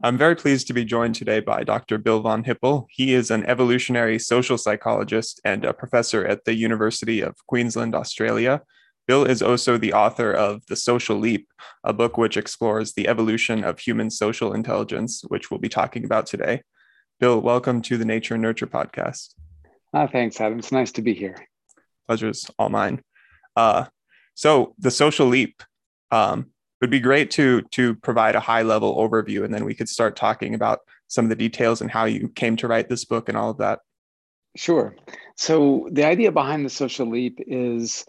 I'm very pleased to be joined today by Dr. Bill von Hippel. He is an evolutionary social psychologist and a professor at the University of Queensland, Australia. Bill is also the author of The Social Leap, a book which explores the evolution of human social intelligence, which we'll be talking about today. Bill, welcome to the Nature and Nurture podcast. Oh, thanks, Adam. It's nice to be here. Pleasure's all mine. Uh, so, The Social Leap, um, would be great to to provide a high level overview and then we could start talking about some of the details and how you came to write this book and all of that. Sure. So the idea behind the social leap is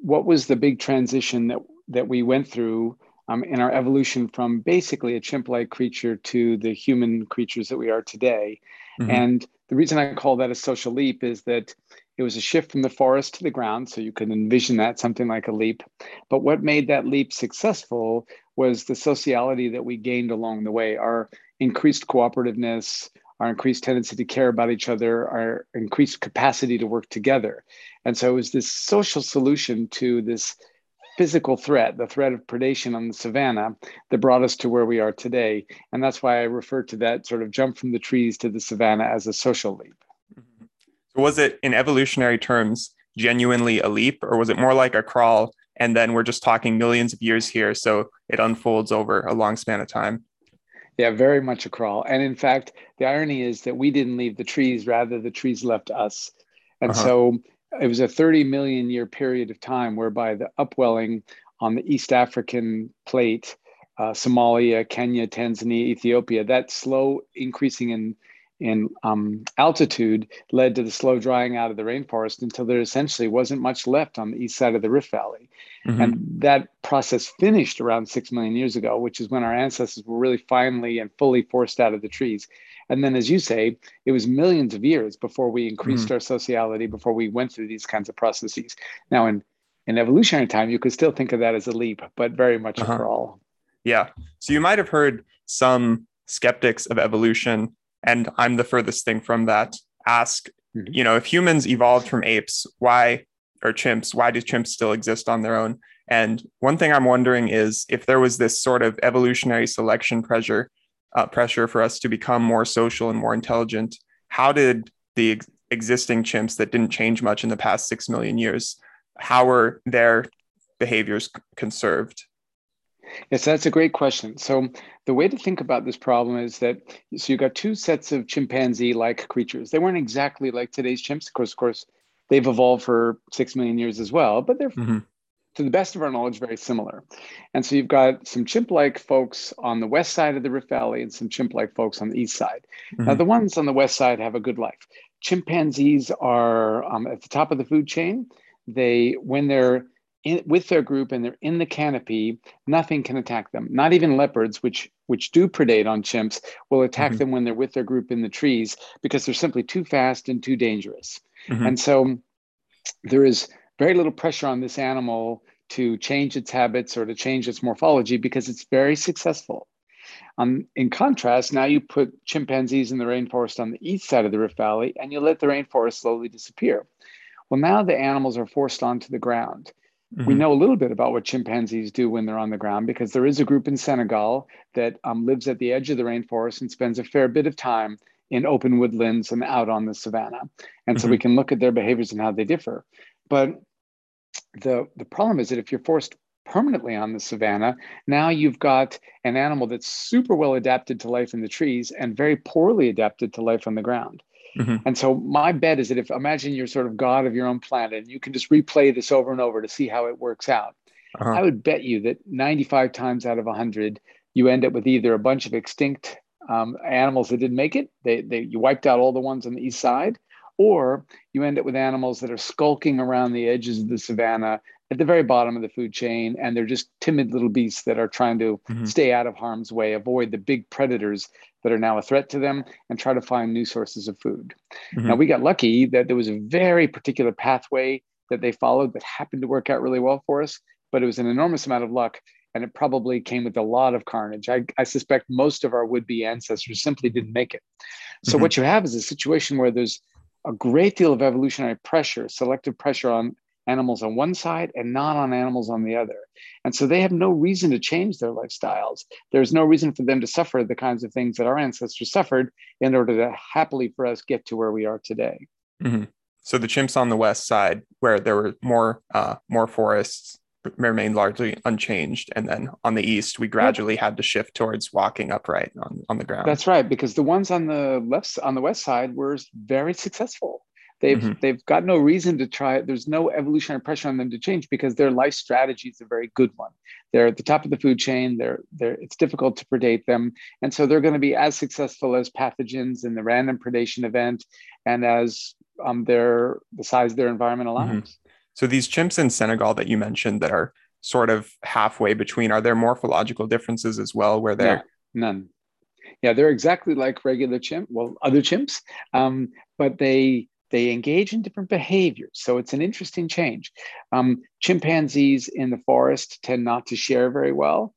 what was the big transition that that we went through um, in our evolution from basically a chimp-like creature to the human creatures that we are today. Mm-hmm. and the reason i call that a social leap is that it was a shift from the forest to the ground, so you could envision that something like a leap. But what made that leap successful was the sociality that we gained along the way, our increased cooperativeness, our increased tendency to care about each other, our increased capacity to work together. And so it was this social solution to this physical threat, the threat of predation on the savannah, that brought us to where we are today. And that's why I refer to that sort of jump from the trees to the savannah as a social leap. So was it in evolutionary terms genuinely a leap, or was it more like a crawl? And then we're just talking millions of years here, so it unfolds over a long span of time. Yeah, very much a crawl. And in fact, the irony is that we didn't leave the trees, rather, the trees left us. And uh-huh. so it was a 30 million year period of time whereby the upwelling on the East African plate, uh, Somalia, Kenya, Tanzania, Ethiopia, that slow increasing in in um, altitude led to the slow drying out of the rainforest until there essentially wasn't much left on the east side of the Rift Valley. Mm-hmm. And that process finished around six million years ago, which is when our ancestors were really finally and fully forced out of the trees. And then, as you say, it was millions of years before we increased mm-hmm. our sociality, before we went through these kinds of processes. Now, in, in evolutionary time, you could still think of that as a leap, but very much uh-huh. a crawl. Yeah. So you might have heard some skeptics of evolution and I'm the furthest thing from that. Ask, mm-hmm. you know, if humans evolved from apes, why, or chimps, why do chimps still exist on their own? And one thing I'm wondering is if there was this sort of evolutionary selection pressure, uh, pressure for us to become more social and more intelligent, how did the ex- existing chimps that didn't change much in the past six million years, how were their behaviors conserved? Yes, that's a great question. So the way to think about this problem is that so you got two sets of chimpanzee-like creatures. They weren't exactly like today's chimps. Of course, of course, they've evolved for six million years as well, but they're mm-hmm. to the best of our knowledge very similar. And so you've got some chimp-like folks on the west side of the Rift Valley and some chimp-like folks on the east side. Mm-hmm. Now the ones on the west side have a good life. Chimpanzees are um, at the top of the food chain. They when they're in, with their group and they're in the canopy, nothing can attack them. Not even leopards, which which do predate on chimps, will attack mm-hmm. them when they're with their group in the trees because they're simply too fast and too dangerous. Mm-hmm. And so there is very little pressure on this animal to change its habits or to change its morphology because it's very successful. Um, in contrast, now you put chimpanzees in the rainforest on the east side of the Rift Valley and you let the rainforest slowly disappear. Well, now the animals are forced onto the ground. Mm-hmm. We know a little bit about what chimpanzees do when they're on the ground because there is a group in Senegal that um, lives at the edge of the rainforest and spends a fair bit of time in open woodlands and out on the savannah. And mm-hmm. so we mm-hmm. can look at their behaviors and how they differ. But the, the problem is that if you're forced permanently on the savannah, now you've got an animal that's super well adapted to life in the trees and very poorly adapted to life on the ground. Mm-hmm. And so my bet is that if imagine you're sort of God of your own planet and you can just replay this over and over to see how it works out. Uh-huh. I would bet you that 95 times out of 100, you end up with either a bunch of extinct um, animals that didn't make it, they, they, you wiped out all the ones on the east side, or you end up with animals that are skulking around the edges of the savannah at the very bottom of the food chain and they're just timid little beasts that are trying to mm-hmm. stay out of harm's way avoid the big predators that are now a threat to them and try to find new sources of food mm-hmm. now we got lucky that there was a very particular pathway that they followed that happened to work out really well for us but it was an enormous amount of luck and it probably came with a lot of carnage i, I suspect most of our would-be ancestors simply didn't make it so mm-hmm. what you have is a situation where there's a great deal of evolutionary pressure selective pressure on animals on one side and not on animals on the other. And so they have no reason to change their lifestyles. There's no reason for them to suffer the kinds of things that our ancestors suffered in order to happily for us get to where we are today. Mm-hmm. So the chimps on the west side, where there were more uh, more forests, remained largely unchanged, and then on the east, we gradually had to shift towards walking upright on, on the ground. That's right, because the ones on the left on the west side were very successful. They've mm-hmm. they've got no reason to try. There's no evolutionary pressure on them to change because their life strategy is a very good one. They're at the top of the food chain. They're they're it's difficult to predate them, and so they're going to be as successful as pathogens in the random predation event, and as um, their the size of their environment allows. Mm-hmm. So these chimps in Senegal that you mentioned that are sort of halfway between, are there morphological differences as well? Where they're yeah, none. Yeah, they're exactly like regular chimp. Well, other chimps, um, but they they engage in different behaviors. So it's an interesting change. Um, chimpanzees in the forest tend not to share very well.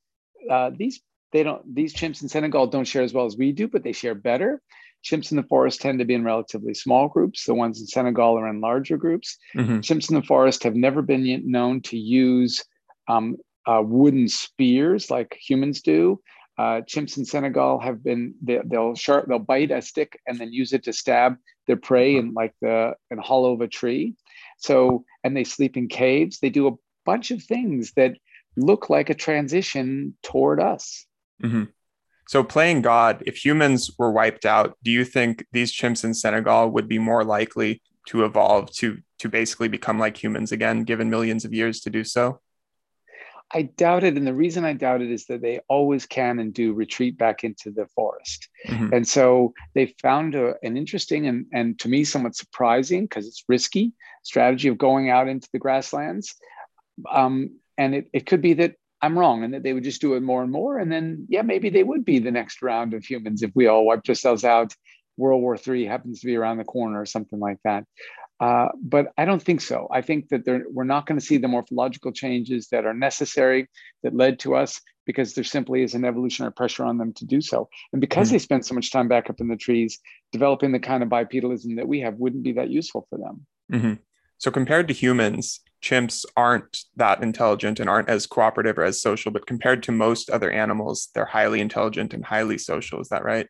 Uh, these they don't these chimps in Senegal don't share as well as we do, but they share better. Chimps in the forest tend to be in relatively small groups. The ones in Senegal are in larger groups. Mm-hmm. Chimps in the forest have never been known to use um, uh, wooden spears like humans do. Uh, chimps in Senegal have been they, will sharp they'll bite a stick and then use it to stab their prey in like the in hollow of a tree. So and they sleep in caves. They do a bunch of things that look like a transition toward us. Mm-hmm. So playing God, if humans were wiped out, do you think these chimps in Senegal would be more likely to evolve to to basically become like humans again, given millions of years to do so? I doubt it. And the reason I doubt it is that they always can and do retreat back into the forest. Mm-hmm. And so they found a, an interesting and, and to me somewhat surprising because it's risky strategy of going out into the grasslands. Um, and it, it could be that I'm wrong and that they would just do it more and more. And then, yeah, maybe they would be the next round of humans if we all wiped ourselves out. World War III happens to be around the corner or something like that. Uh, but I don't think so. I think that we're not going to see the morphological changes that are necessary that led to us because there simply is an evolutionary pressure on them to do so. And because mm-hmm. they spend so much time back up in the trees, developing the kind of bipedalism that we have wouldn't be that useful for them. Mm-hmm. So, compared to humans, chimps aren't that intelligent and aren't as cooperative or as social, but compared to most other animals, they're highly intelligent and highly social. Is that right?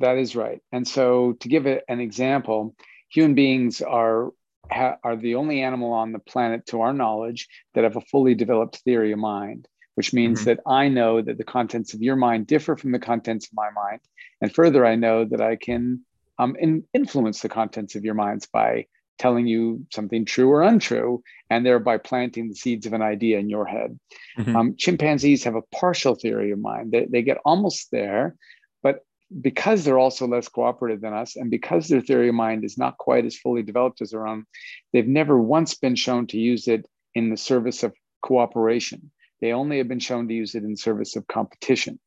That is right. And so, to give it an example, human beings are ha, are the only animal on the planet, to our knowledge, that have a fully developed theory of mind. Which means mm-hmm. that I know that the contents of your mind differ from the contents of my mind, and further, I know that I can um, in, influence the contents of your minds by telling you something true or untrue, and thereby planting the seeds of an idea in your head. Mm-hmm. Um, chimpanzees have a partial theory of mind. They, they get almost there, but because they're also less cooperative than us, and because their theory of mind is not quite as fully developed as our own, they've never once been shown to use it in the service of cooperation. They only have been shown to use it in service of competition.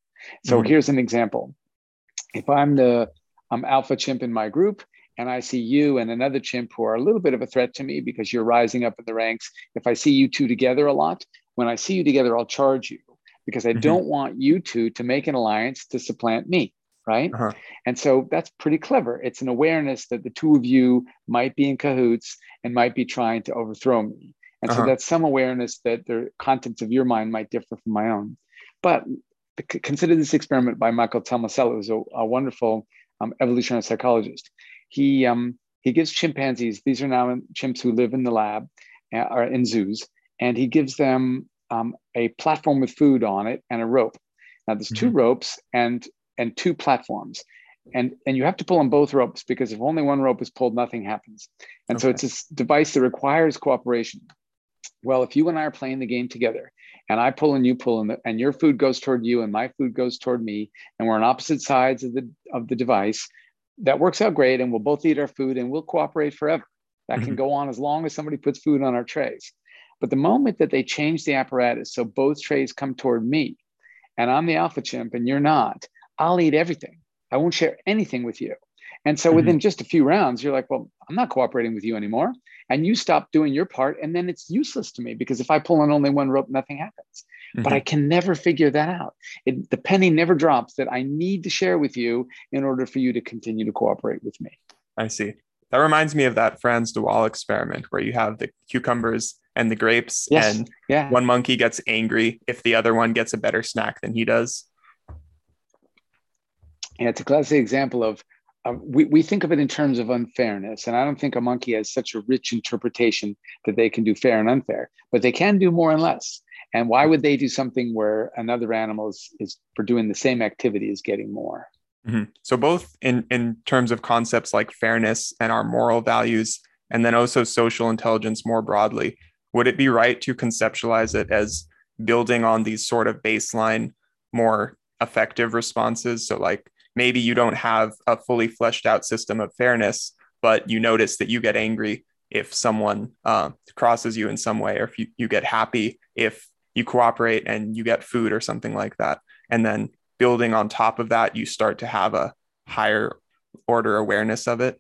So mm-hmm. here's an example. If I'm the um, alpha chimp in my group, and I see you and another chimp who are a little bit of a threat to me because you're rising up in the ranks. If I see you two together a lot, when I see you together, I'll charge you because I mm-hmm. don't want you two to make an alliance to supplant me right? Uh-huh. And so that's pretty clever. It's an awareness that the two of you might be in cahoots and might be trying to overthrow me. And uh-huh. so that's some awareness that the contents of your mind might differ from my own. But consider this experiment by Michael Tomasello, who's a, a wonderful um, evolutionary psychologist. He um, he gives chimpanzees; these are now chimps who live in the lab uh, or in zoos, and he gives them um, a platform with food on it and a rope. Now, there's mm-hmm. two ropes, and and two platforms. And, and you have to pull on both ropes because if only one rope is pulled, nothing happens. And okay. so it's this device that requires cooperation. Well, if you and I are playing the game together and I pull and you pull and, the, and your food goes toward you and my food goes toward me and we're on opposite sides of the, of the device, that works out great and we'll both eat our food and we'll cooperate forever. That mm-hmm. can go on as long as somebody puts food on our trays. But the moment that they change the apparatus so both trays come toward me and I'm the alpha chimp and you're not, I'll eat everything. I won't share anything with you. And so mm-hmm. within just a few rounds, you're like, well, I'm not cooperating with you anymore. And you stop doing your part. And then it's useless to me because if I pull on only one rope, nothing happens. Mm-hmm. But I can never figure that out. It, the penny never drops that I need to share with you in order for you to continue to cooperate with me. I see. That reminds me of that Frans de Waal experiment where you have the cucumbers and the grapes. Yes. And yeah. one monkey gets angry if the other one gets a better snack than he does. Yeah, it's a classic example of uh, we, we think of it in terms of unfairness. And I don't think a monkey has such a rich interpretation that they can do fair and unfair, but they can do more and less. And why would they do something where another animal is, is for doing the same activity is getting more? Mm-hmm. So both in, in terms of concepts like fairness and our moral values, and then also social intelligence more broadly, would it be right to conceptualize it as building on these sort of baseline, more effective responses? So like maybe you don't have a fully fleshed out system of fairness, but you notice that you get angry if someone uh, crosses you in some way, or if you, you get happy if you cooperate and you get food or something like that. And then building on top of that, you start to have a higher order awareness of it.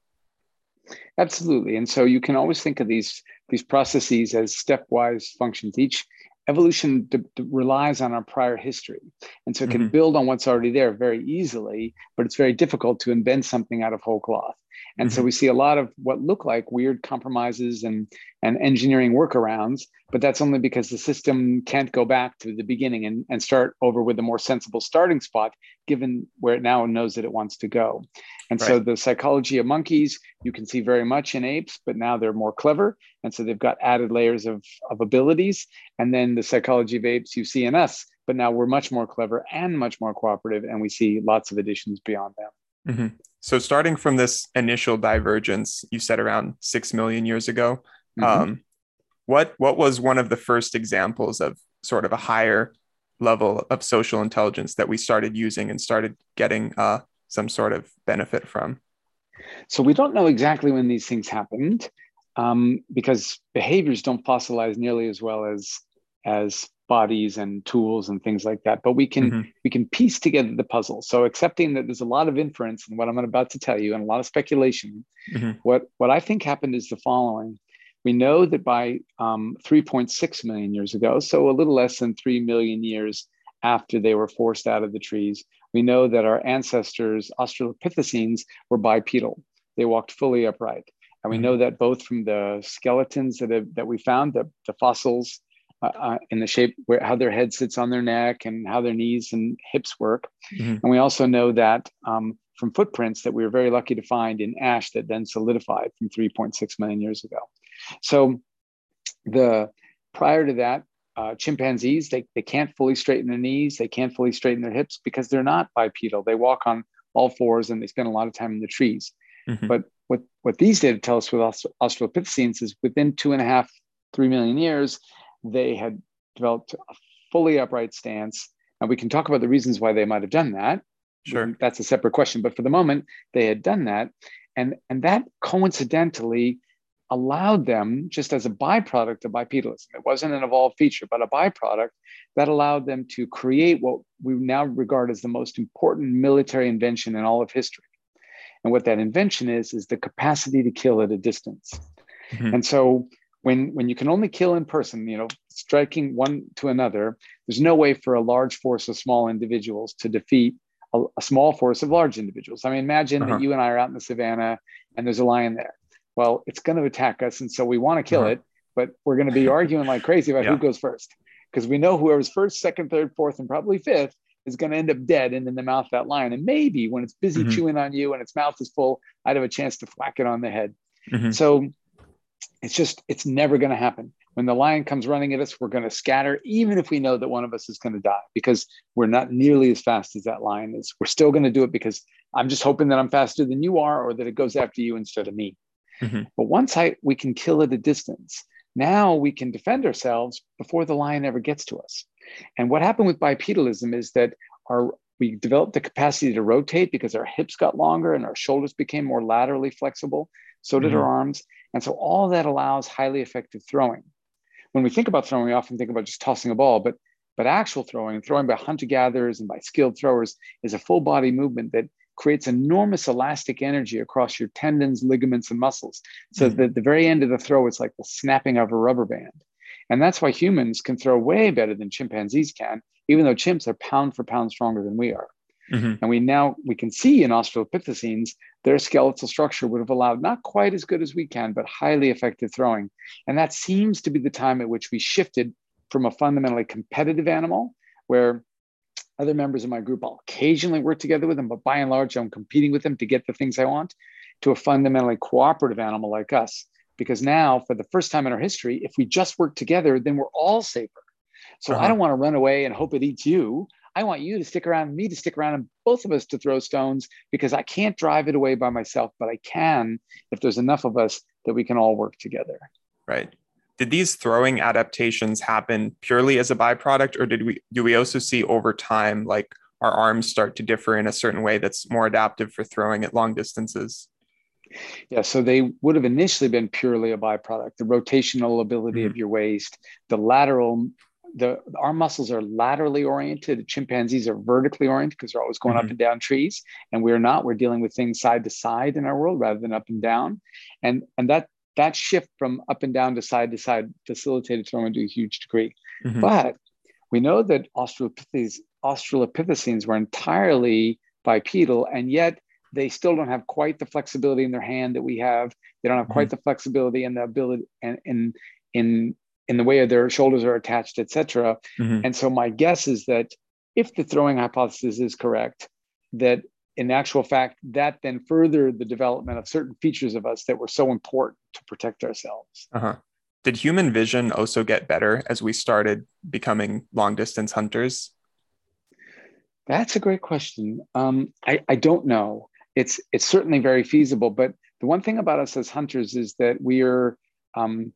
Absolutely. And so you can always think of these these processes as stepwise functions. Each evolution d- d- relies on our prior history. And so it can mm-hmm. build on what's already there very easily, but it's very difficult to invent something out of whole cloth. And mm-hmm. so we see a lot of what look like weird compromises and, and engineering workarounds, but that's only because the system can't go back to the beginning and, and start over with a more sensible starting spot, given where it now knows that it wants to go. And right. so the psychology of monkeys, you can see very much in apes, but now they're more clever. And so they've got added layers of, of abilities. And then the psychology of apes you see in us, but now we're much more clever and much more cooperative. And we see lots of additions beyond them. Mm-hmm. So, starting from this initial divergence, you said around six million years ago, mm-hmm. um, what what was one of the first examples of sort of a higher level of social intelligence that we started using and started getting uh, some sort of benefit from? So we don't know exactly when these things happened um, because behaviors don't fossilize nearly as well as as bodies and tools and things like that but we can mm-hmm. we can piece together the puzzle so accepting that there's a lot of inference in what i'm about to tell you and a lot of speculation mm-hmm. what what i think happened is the following we know that by um, 3.6 million years ago so a little less than 3 million years after they were forced out of the trees we know that our ancestors australopithecines were bipedal they walked fully upright and we mm-hmm. know that both from the skeletons that, have, that we found the, the fossils uh, uh, in the shape where how their head sits on their neck and how their knees and hips work. Mm-hmm. And we also know that um, from footprints that we were very lucky to find in ash that then solidified from 3.6 million years ago. So the prior to that, uh, chimpanzees they, they can't fully straighten their knees, they can't fully straighten their hips because they're not bipedal. They walk on all fours and they spend a lot of time in the trees. Mm-hmm. But what what these data tell us with Australopithecines is within two and a half, three million years, they had developed a fully upright stance. And we can talk about the reasons why they might have done that. Sure. That's a separate question. But for the moment, they had done that. And, and that coincidentally allowed them, just as a byproduct of bipedalism, it wasn't an evolved feature, but a byproduct that allowed them to create what we now regard as the most important military invention in all of history. And what that invention is, is the capacity to kill at a distance. Mm-hmm. And so when when you can only kill in person you know striking one to another there's no way for a large force of small individuals to defeat a, a small force of large individuals i mean imagine uh-huh. that you and i are out in the savannah and there's a lion there well it's going to attack us and so we want to kill uh-huh. it but we're going to be arguing like crazy about yeah. who goes first because we know whoever's first second third fourth and probably fifth is going to end up dead and in the mouth of that lion and maybe when it's busy mm-hmm. chewing on you and its mouth is full i'd have a chance to whack it on the head mm-hmm. so it's just, it's never going to happen. When the lion comes running at us, we're going to scatter, even if we know that one of us is going to die, because we're not nearly as fast as that lion is. We're still going to do it because I'm just hoping that I'm faster than you are, or that it goes after you instead of me. Mm-hmm. But once I we can kill at a distance, now we can defend ourselves before the lion ever gets to us. And what happened with bipedalism is that our we developed the capacity to rotate because our hips got longer and our shoulders became more laterally flexible. So did mm-hmm. our arms. And so all that allows highly effective throwing. When we think about throwing, we often think about just tossing a ball, but but actual throwing, throwing by hunter-gatherers and by skilled throwers, is a full body movement that creates enormous elastic energy across your tendons, ligaments, and muscles. So mm-hmm. that the very end of the throw is like the snapping of a rubber band. And that's why humans can throw way better than chimpanzees can, even though chimps are pound for pound stronger than we are. Mm-hmm. And we now we can see in Australopithecines their skeletal structure would have allowed not quite as good as we can, but highly effective throwing. And that seems to be the time at which we shifted from a fundamentally competitive animal, where other members of my group I'll occasionally work together with them, but by and large, I'm competing with them to get the things I want, to a fundamentally cooperative animal like us. Because now, for the first time in our history, if we just work together, then we're all safer. So uh-huh. I don't want to run away and hope it eats you. I want you to stick around, me to stick around, and both of us to throw stones because I can't drive it away by myself, but I can if there's enough of us that we can all work together. Right. Did these throwing adaptations happen purely as a byproduct, or did we do we also see over time like our arms start to differ in a certain way that's more adaptive for throwing at long distances? Yeah, so they would have initially been purely a byproduct. The rotational ability mm-hmm. of your waist, the lateral the our muscles are laterally oriented chimpanzees are vertically oriented because they're always going mm-hmm. up and down trees and we're not we're dealing with things side to side in our world rather than up and down and and that that shift from up and down to side to side facilitated throwing to a huge degree mm-hmm. but we know that australopithecines australopithecines were entirely bipedal and yet they still don't have quite the flexibility in their hand that we have they don't have quite mm-hmm. the flexibility and the ability and in in in the way their shoulders are attached, etc. Mm-hmm. And so my guess is that if the throwing hypothesis is correct, that in actual fact, that then furthered the development of certain features of us that were so important to protect ourselves. Uh-huh. Did human vision also get better as we started becoming long distance hunters? That's a great question. Um, I, I don't know. It's it's certainly very feasible, but the one thing about us as hunters is that we are um,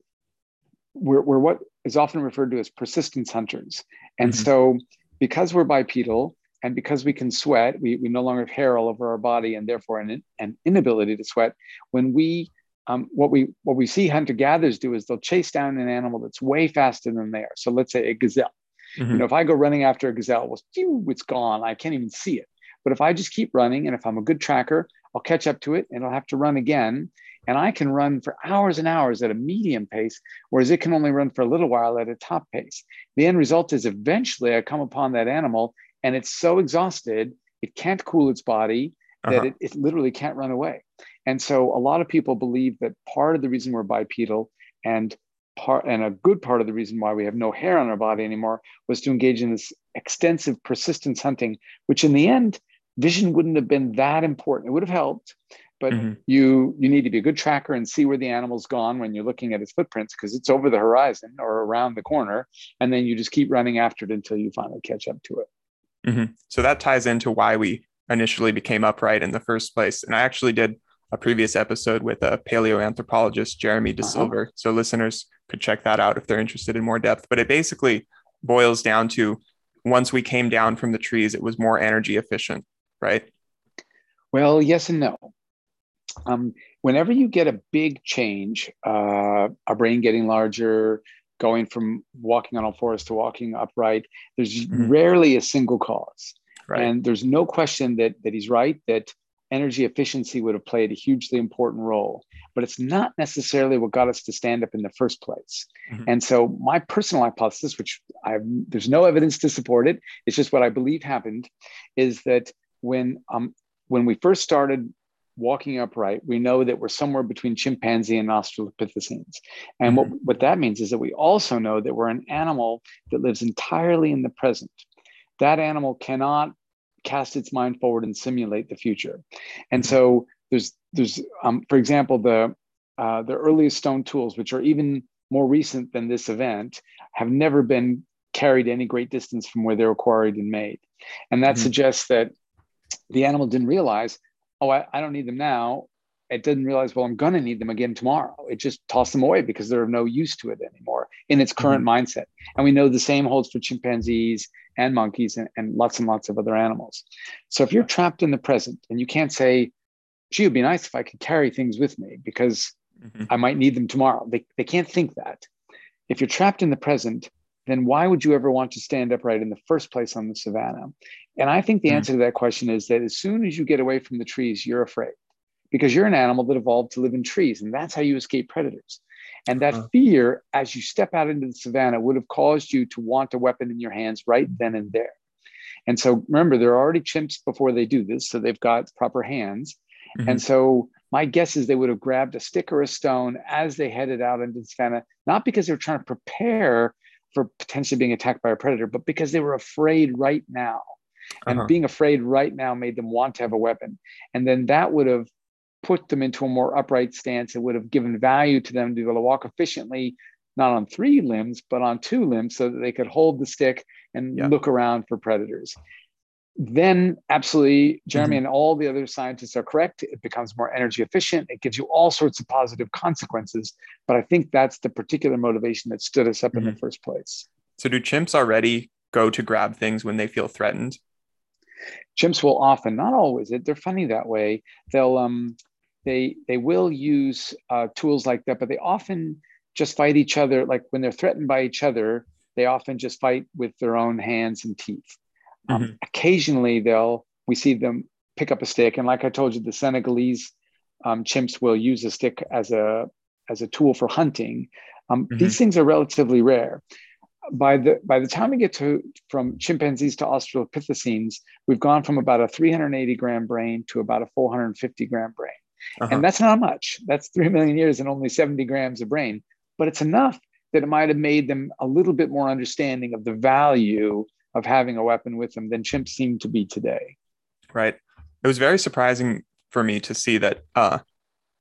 we're, we're what is often referred to as persistence hunters. And mm-hmm. so, because we're bipedal and because we can sweat, we, we no longer have hair all over our body and therefore an, an inability to sweat. When we um, what we what we see hunter gatherers do is they'll chase down an animal that's way faster than they are. So let's say a gazelle. Mm-hmm. You know, if I go running after a gazelle, well, it's gone. I can't even see it. But if I just keep running, and if I'm a good tracker, I'll catch up to it, and I'll have to run again and I can run for hours and hours at a medium pace, whereas it can only run for a little while at a top pace. The end result is eventually I come upon that animal and it's so exhausted, it can't cool its body that uh-huh. it, it literally can't run away. And so a lot of people believe that part of the reason we're bipedal and part and a good part of the reason why we have no hair on our body anymore was to engage in this extensive persistence hunting, which in the end, vision wouldn't have been that important. It would have helped, but mm-hmm. you you need to be a good tracker and see where the animal's gone when you're looking at its footprints because it's over the horizon or around the corner and then you just keep running after it until you finally catch up to it mm-hmm. so that ties into why we initially became upright in the first place and i actually did a previous episode with a paleoanthropologist Jeremy DeSilva uh-huh. so listeners could check that out if they're interested in more depth but it basically boils down to once we came down from the trees it was more energy efficient right well yes and no um, whenever you get a big change, uh, a brain getting larger, going from walking on all fours to walking upright, there's mm-hmm. rarely a single cause. Right. And there's no question that, that he's right, that energy efficiency would have played a hugely important role, but it's not necessarily what got us to stand up in the first place. Mm-hmm. And so, my personal hypothesis, which I there's no evidence to support it, it's just what I believe happened, is that when um, when we first started walking upright, we know that we're somewhere between chimpanzee and Australopithecines. And mm-hmm. what, what that means is that we also know that we're an animal that lives entirely in the present. That animal cannot cast its mind forward and simulate the future. And mm-hmm. so there's there's um, for example the uh, the earliest stone tools, which are even more recent than this event, have never been carried any great distance from where they were quarried and made. And that mm-hmm. suggests that the animal didn't realize oh, I, I don't need them now. It didn't realize, well, I'm going to need them again tomorrow. It just tossed them away because they're of no use to it anymore in its current mm-hmm. mindset. And we know the same holds for chimpanzees and monkeys and, and lots and lots of other animals. So if you're trapped in the present and you can't say, gee, it'd be nice if I could carry things with me because mm-hmm. I might need them tomorrow. They, they can't think that. If you're trapped in the present, then why would you ever want to stand upright in the first place on the savannah? And I think the mm. answer to that question is that as soon as you get away from the trees, you're afraid because you're an animal that evolved to live in trees, and that's how you escape predators. And that uh-huh. fear, as you step out into the savannah, would have caused you to want a weapon in your hands right then and there. And so remember, they're already chimps before they do this, so they've got proper hands. Mm-hmm. And so my guess is they would have grabbed a stick or a stone as they headed out into the savannah, not because they were trying to prepare for potentially being attacked by a predator, but because they were afraid right now. And uh-huh. being afraid right now made them want to have a weapon. And then that would have put them into a more upright stance. It would have given value to them to be able to walk efficiently, not on three limbs, but on two limbs so that they could hold the stick and yeah. look around for predators. Then, absolutely, Jeremy mm-hmm. and all the other scientists are correct. It becomes more energy efficient. It gives you all sorts of positive consequences. But I think that's the particular motivation that stood us up mm-hmm. in the mm-hmm. first place. So, do chimps already go to grab things when they feel threatened? Chimps will often, not always. They're funny that way. They'll um, they they will use uh, tools like that, but they often just fight each other. Like when they're threatened by each other, they often just fight with their own hands and teeth. Um, mm-hmm. Occasionally, they'll we see them pick up a stick, and like I told you, the Senegalese um, chimps will use a stick as a as a tool for hunting. Um, mm-hmm. These things are relatively rare. By the by the time we get to from chimpanzees to Australopithecines, we've gone from about a 380 gram brain to about a 450 gram brain. Uh-huh. And that's not much. That's 3 million years and only 70 grams of brain. But it's enough that it might have made them a little bit more understanding of the value of having a weapon with them than chimps seem to be today. Right. It was very surprising for me to see that, uh,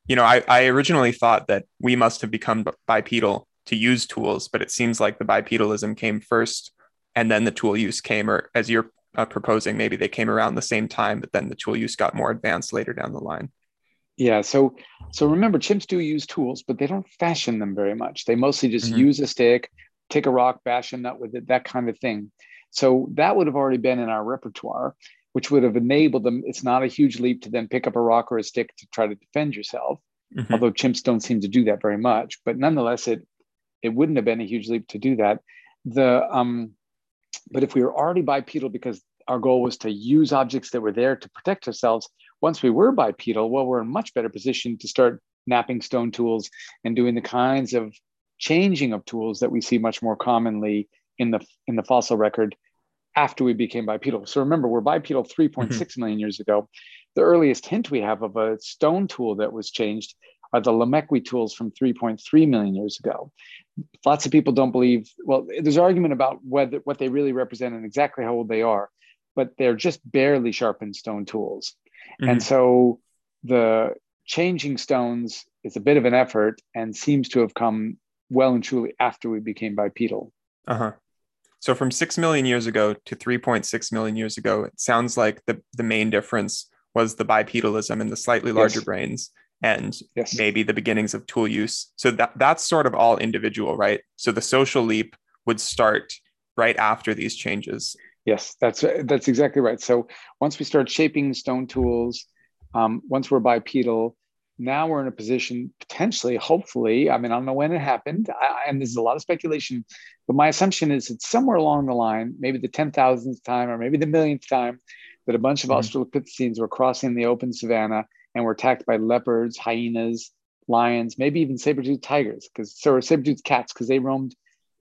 you know, I, I originally thought that we must have become bipedal to use tools, but it seems like the bipedalism came first and then the tool use came, or as you're uh, proposing, maybe they came around the same time, but then the tool use got more advanced later down the line. Yeah. So so remember, chimps do use tools, but they don't fashion them very much. They mostly just mm-hmm. use a stick, take a rock, bash a nut with it, that kind of thing. So that would have already been in our repertoire, which would have enabled them. It's not a huge leap to then pick up a rock or a stick to try to defend yourself, mm-hmm. although chimps don't seem to do that very much. But nonetheless, it it wouldn't have been a huge leap to do that. The um, but if we were already bipedal because our goal was to use objects that were there to protect ourselves, once we were bipedal, well, we're in much better position to start knapping stone tools and doing the kinds of changing of tools that we see much more commonly in the in the fossil record after we became bipedal. So remember, we're bipedal 3.6 mm-hmm. million years ago. The earliest hint we have of a stone tool that was changed are the Lomekwi tools from 3.3 million years ago. Lots of people don't believe, well, there's argument about whether what they really represent and exactly how old they are, but they're just barely sharpened stone tools. Mm-hmm. And so the changing stones is a bit of an effort and seems to have come well and truly after we became bipedal. Uh-huh. So from 6 million years ago to 3.6 million years ago, it sounds like the, the main difference was the bipedalism and the slightly larger yes. brains and yes. maybe the beginnings of tool use. So that that's sort of all individual, right? So the social leap would start right after these changes. Yes, that's that's exactly right. So once we start shaping stone tools, um, once we're bipedal, now we're in a position potentially, hopefully. I mean, I don't know when it happened, I, and there's a lot of speculation, but my assumption is it's somewhere along the line, maybe the ten thousandth time or maybe the millionth time, that a bunch of mm-hmm. Australopithecines were crossing the open savanna and were attacked by leopards, hyenas, lions, maybe even saber-toothed tigers, because so saber-toothed cats, because they roamed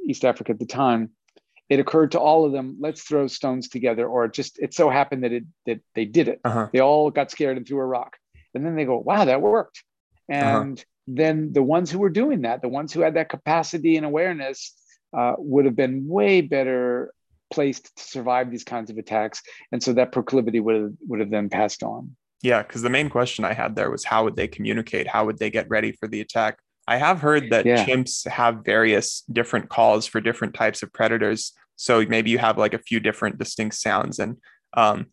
East Africa at the time it occurred to all of them let's throw stones together or it just it so happened that it that they did it uh-huh. they all got scared and threw a rock and then they go wow that worked uh-huh. and uh-huh. then the ones who were doing that the ones who had that capacity and awareness uh, would have been way better placed to survive these kinds of attacks and so that proclivity would have would have then passed on yeah because the main question i had there was how would they communicate how would they get ready for the attack I have heard that yeah. chimps have various different calls for different types of predators. So maybe you have like a few different distinct sounds. And um,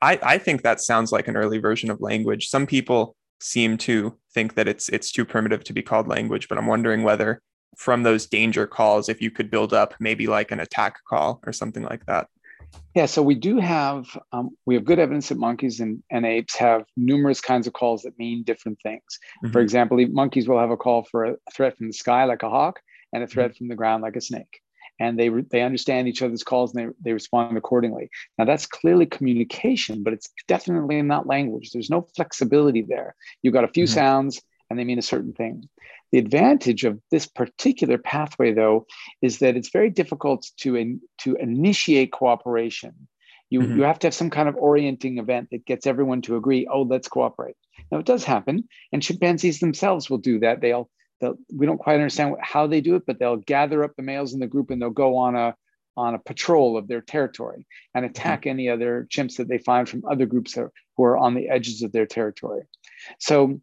I, I think that sounds like an early version of language. Some people seem to think that it's it's too primitive to be called language, but I'm wondering whether from those danger calls, if you could build up maybe like an attack call or something like that. Yeah, so we do have um, we have good evidence that monkeys and, and apes have numerous kinds of calls that mean different things. Mm-hmm. For example, monkeys will have a call for a threat from the sky like a hawk and a threat mm-hmm. from the ground like a snake. And they they understand each other's calls and they, they respond accordingly. Now that's clearly communication, but it's definitely not language. There's no flexibility there. You've got a few mm-hmm. sounds and they mean a certain thing. The advantage of this particular pathway, though, is that it's very difficult to, in, to initiate cooperation. You, mm-hmm. you have to have some kind of orienting event that gets everyone to agree, oh, let's cooperate. Now it does happen, and chimpanzees themselves will do that. They'll, they'll we don't quite understand how they do it, but they'll gather up the males in the group and they'll go on a on a patrol of their territory and attack mm-hmm. any other chimps that they find from other groups who are on the edges of their territory. So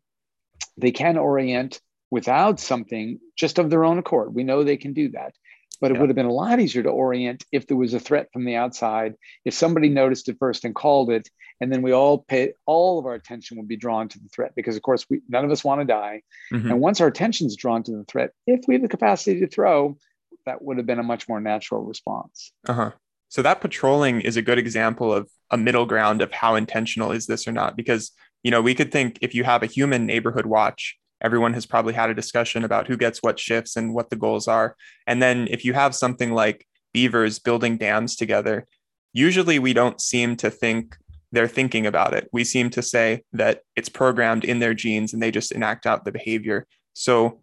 they can orient without something just of their own accord. We know they can do that. But it yeah. would have been a lot easier to orient if there was a threat from the outside. If somebody noticed it first and called it, and then we all pay all of our attention would be drawn to the threat because, of course, we none of us want to die. Mm-hmm. And once our attention is drawn to the threat, if we have the capacity to throw, that would have been a much more natural response. Uh huh. So that patrolling is a good example of a middle ground of how intentional is this or not because you know we could think if you have a human neighborhood watch everyone has probably had a discussion about who gets what shifts and what the goals are. And then if you have something like beavers building dams together, usually we don't seem to think they're thinking about it. We seem to say that it's programmed in their genes and they just enact out the behavior. So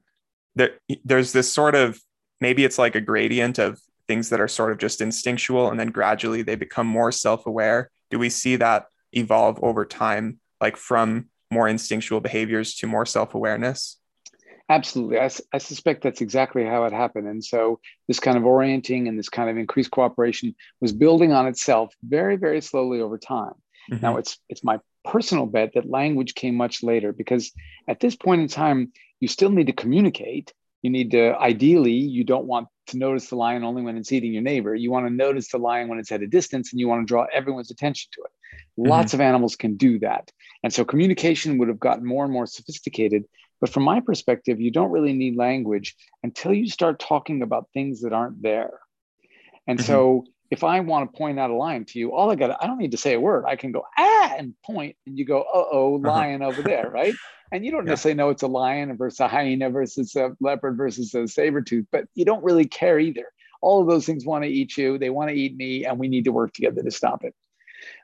there, there's this sort of maybe it's like a gradient of things that are sort of just instinctual and then gradually they become more self aware. Do we see that evolve over time, like from more instinctual behaviors to more self-awareness? Absolutely. I, I, suspect that's exactly how it happened. And so this kind of orienting and this kind of increased cooperation was building on itself very very slowly over time. Mm-hmm. now it's it's my personal bet that language came much later because at this point in time you still need to communicate you need to ideally you don't want to notice the lion only when it's eating your neighbor. You want to notice the lion when it's at a distance and you want to draw everyone's attention to it. Mm-hmm. lots of animals can do that. And so communication would have gotten more and more sophisticated. But from my perspective you don't really need language until you start talking about things that aren't there. And mm-hmm. so if I want to point out a lion to you, all I got, I don't need to say a word. I can go, ah, and point, and you go, uh oh, lion uh-huh. over there, right? And you don't yeah. necessarily know it's a lion versus a hyena versus a leopard versus a saber tooth, but you don't really care either. All of those things want to eat you, they want to eat me, and we need to work together to stop it.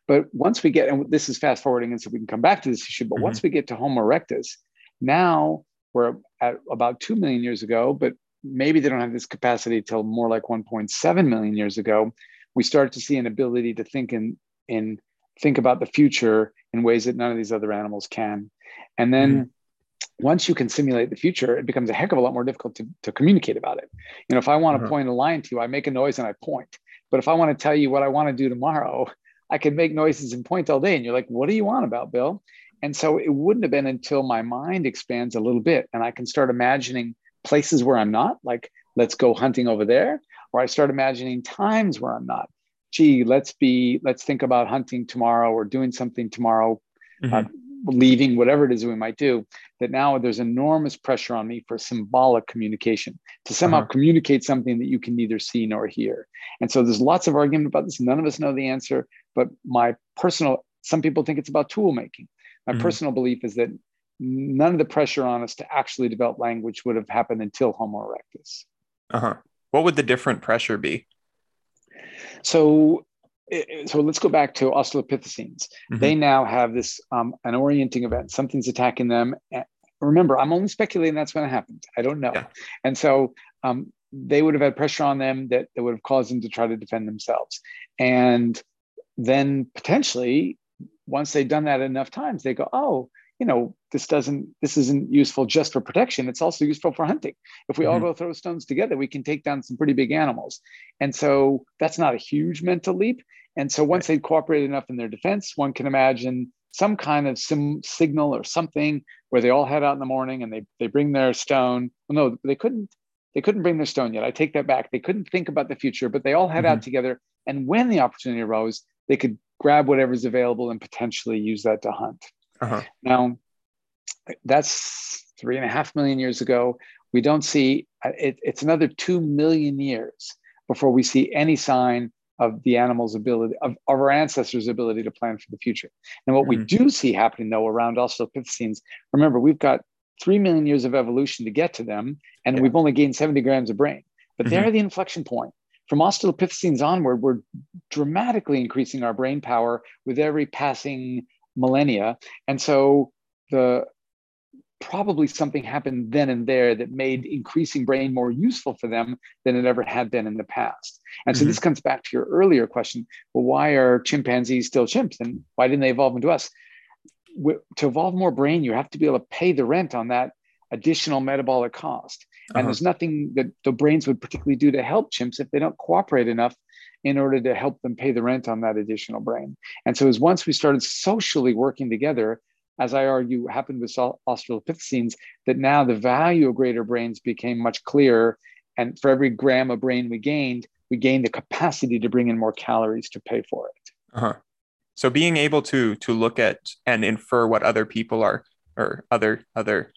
But once we get, and this is fast forwarding, and so we can come back to this issue, but mm-hmm. once we get to Homo erectus, now we're at about 2 million years ago, but maybe they don't have this capacity till more like 1.7 million years ago we start to see an ability to think in in think about the future in ways that none of these other animals can. And then mm-hmm. once you can simulate the future it becomes a heck of a lot more difficult to, to communicate about it. You know if i want to mm-hmm. point a line to you i make a noise and i point. But if i want to tell you what i want to do tomorrow i can make noises and point all day and you're like what do you want about bill? And so it wouldn't have been until my mind expands a little bit and i can start imagining places where i'm not like let's go hunting over there or I start imagining times where I'm not. Gee, let's be, let's think about hunting tomorrow or doing something tomorrow, mm-hmm. uh, leaving, whatever it is we might do. That now there's enormous pressure on me for symbolic communication to somehow uh-huh. communicate something that you can neither see nor hear. And so there's lots of argument about this. None of us know the answer, but my personal, some people think it's about tool making. My mm-hmm. personal belief is that none of the pressure on us to actually develop language would have happened until Homo erectus. Uh huh. What would the different pressure be? So, so let's go back to Australopithecines. Mm-hmm. They now have this um, an orienting event. Something's attacking them. Remember, I'm only speculating that's when it happened. I don't know. Yeah. And so um, they would have had pressure on them that, that would have caused them to try to defend themselves. And then potentially, once they've done that enough times, they go, oh, you know, this doesn't, this isn't useful just for protection. It's also useful for hunting. If we mm-hmm. all go throw stones together, we can take down some pretty big animals. And so that's not a huge mental leap. And so once right. they cooperate enough in their defense, one can imagine some kind of sim- signal or something where they all head out in the morning and they, they bring their stone. Well, no, they couldn't, they couldn't bring their stone yet. I take that back. They couldn't think about the future, but they all head mm-hmm. out together. And when the opportunity arose, they could grab whatever's available and potentially use that to hunt. Uh-huh. Now, that's three and a half million years ago. We don't see uh, it, it's another two million years before we see any sign of the animal's ability, of, of our ancestors' ability to plan for the future. And what mm-hmm. we do see happening though around Australopithecines, remember, we've got three million years of evolution to get to them, and yeah. we've only gained 70 grams of brain. But mm-hmm. they're the inflection point. From Australopithecines onward, we're dramatically increasing our brain power with every passing millennia. And so the probably something happened then and there that made increasing brain more useful for them than it ever had been in the past. And so mm-hmm. this comes back to your earlier question well, why are chimpanzees still chimps and why didn't they evolve into us? To evolve more brain, you have to be able to pay the rent on that additional metabolic cost. And uh-huh. there's nothing that the brains would particularly do to help chimps if they don't cooperate enough in order to help them pay the rent on that additional brain. And so, as once we started socially working together, as I argue happened with Australopithecines, that now the value of greater brains became much clearer. And for every gram of brain we gained, we gained the capacity to bring in more calories to pay for it. Uh-huh. So being able to to look at and infer what other people are or other other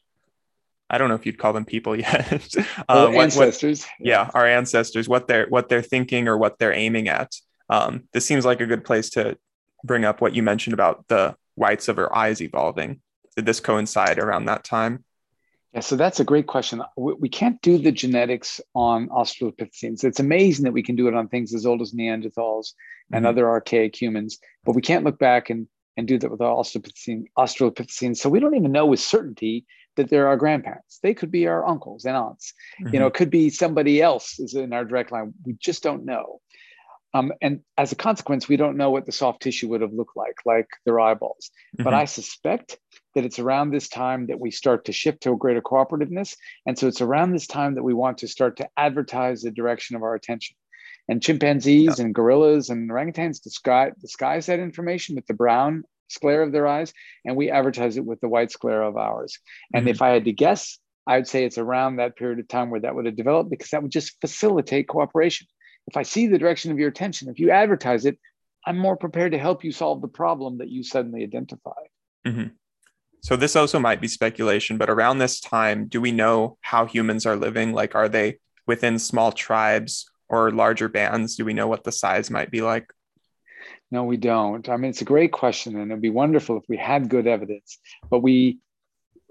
I don't know if you'd call them people yet. uh, what, ancestors. What, yeah, our ancestors, what they're what they're thinking or what they're aiming at. Um, this seems like a good place to bring up what you mentioned about the whites of our eyes evolving. Did this coincide around that time? Yeah, so that's a great question. We can't do the genetics on Australopithecines. It's amazing that we can do it on things as old as Neanderthals and mm-hmm. other archaic humans, but we can't look back and, and do that with Australopithecines, Australopithecines. So we don't even know with certainty that they're our grandparents. They could be our uncles and aunts. Mm-hmm. You know, it could be somebody else is in our direct line. We just don't know. Um, and as a consequence, we don't know what the soft tissue would have looked like, like their eyeballs. Mm-hmm. But I suspect that it's around this time that we start to shift to a greater cooperativeness. And so it's around this time that we want to start to advertise the direction of our attention. And chimpanzees yeah. and gorillas and orangutans disguise, disguise that information with the brown sclera of their eyes, and we advertise it with the white sclera of ours. And mm-hmm. if I had to guess, I would say it's around that period of time where that would have developed because that would just facilitate cooperation. If I see the direction of your attention, if you advertise it, I'm more prepared to help you solve the problem that you suddenly identified. Mm-hmm. So this also might be speculation, but around this time, do we know how humans are living? Like, are they within small tribes or larger bands? Do we know what the size might be like? No, we don't. I mean, it's a great question, and it'd be wonderful if we had good evidence. But we,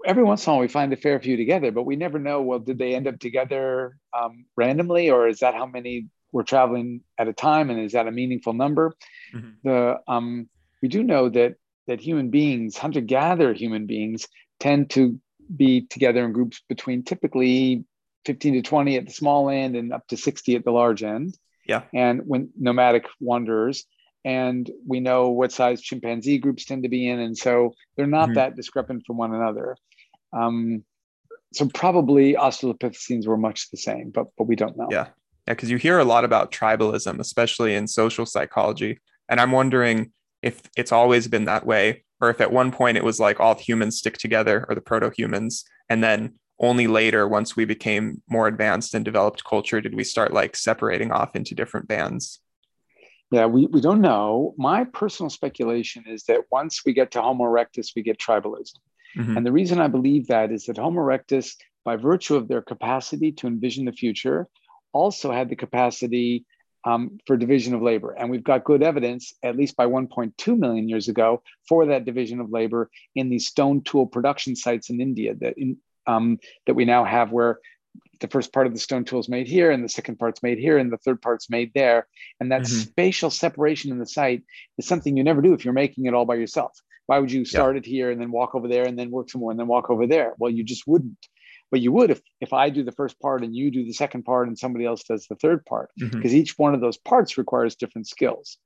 every once in a while, we find a fair few together, but we never know. Well, did they end up together um, randomly, or is that how many were traveling at a time, and is that a meaningful number? Mm-hmm. The um, we do know that that human beings, hunter-gatherer human beings, tend to be together in groups between typically 15 to 20 at the small end and up to 60 at the large end. Yeah. And when nomadic wanderers, and we know what size chimpanzee groups tend to be in, and so they're not mm-hmm. that discrepant from one another. Um, so probably Australopithecines were much the same, but but we don't know. Yeah, yeah, because you hear a lot about tribalism, especially in social psychology, and I'm wondering if it's always been that way, or if at one point it was like all humans stick together, or the proto-humans, and then only later, once we became more advanced and developed culture, did we start like separating off into different bands. Yeah, we, we don't know. My personal speculation is that once we get to Homo erectus, we get tribalism. Mm-hmm. And the reason I believe that is that Homo erectus, by virtue of their capacity to envision the future, also had the capacity um, for division of labor. And we've got good evidence, at least by 1.2 million years ago, for that division of labor in these stone tool production sites in India that, in, um, that we now have, where the first part of the stone tool is made here and the second part's made here and the third part's made there and that mm-hmm. spatial separation in the site is something you never do if you're making it all by yourself why would you start yeah. it here and then walk over there and then work some more and then walk over there well you just wouldn't but you would if if i do the first part and you do the second part and somebody else does the third part because mm-hmm. each one of those parts requires different skills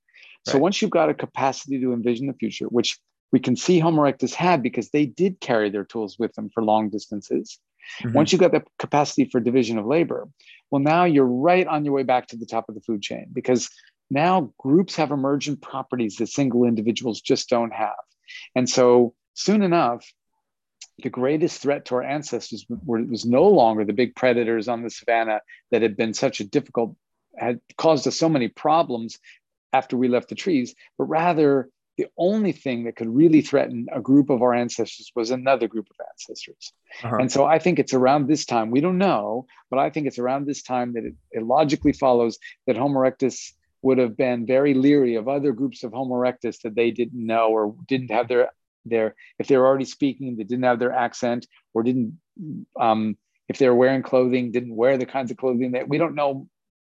right. so once you've got a capacity to envision the future which we can see homo erectus had because they did carry their tools with them for long distances Mm-hmm. Once you've got the capacity for division of labor, well, now you're right on your way back to the top of the food chain because now groups have emergent properties that single individuals just don't have. And so soon enough, the greatest threat to our ancestors was no longer the big predators on the savannah that had been such a difficult, had caused us so many problems after we left the trees, but rather the only thing that could really threaten a group of our ancestors was another group of ancestors. Uh-huh. And so I think it's around this time, we don't know, but I think it's around this time that it, it, logically follows that Homo erectus would have been very leery of other groups of Homo erectus that they didn't know or didn't have their, their if they were already speaking, they didn't have their accent or didn't, um, if they were wearing clothing, didn't wear the kinds of clothing that we don't know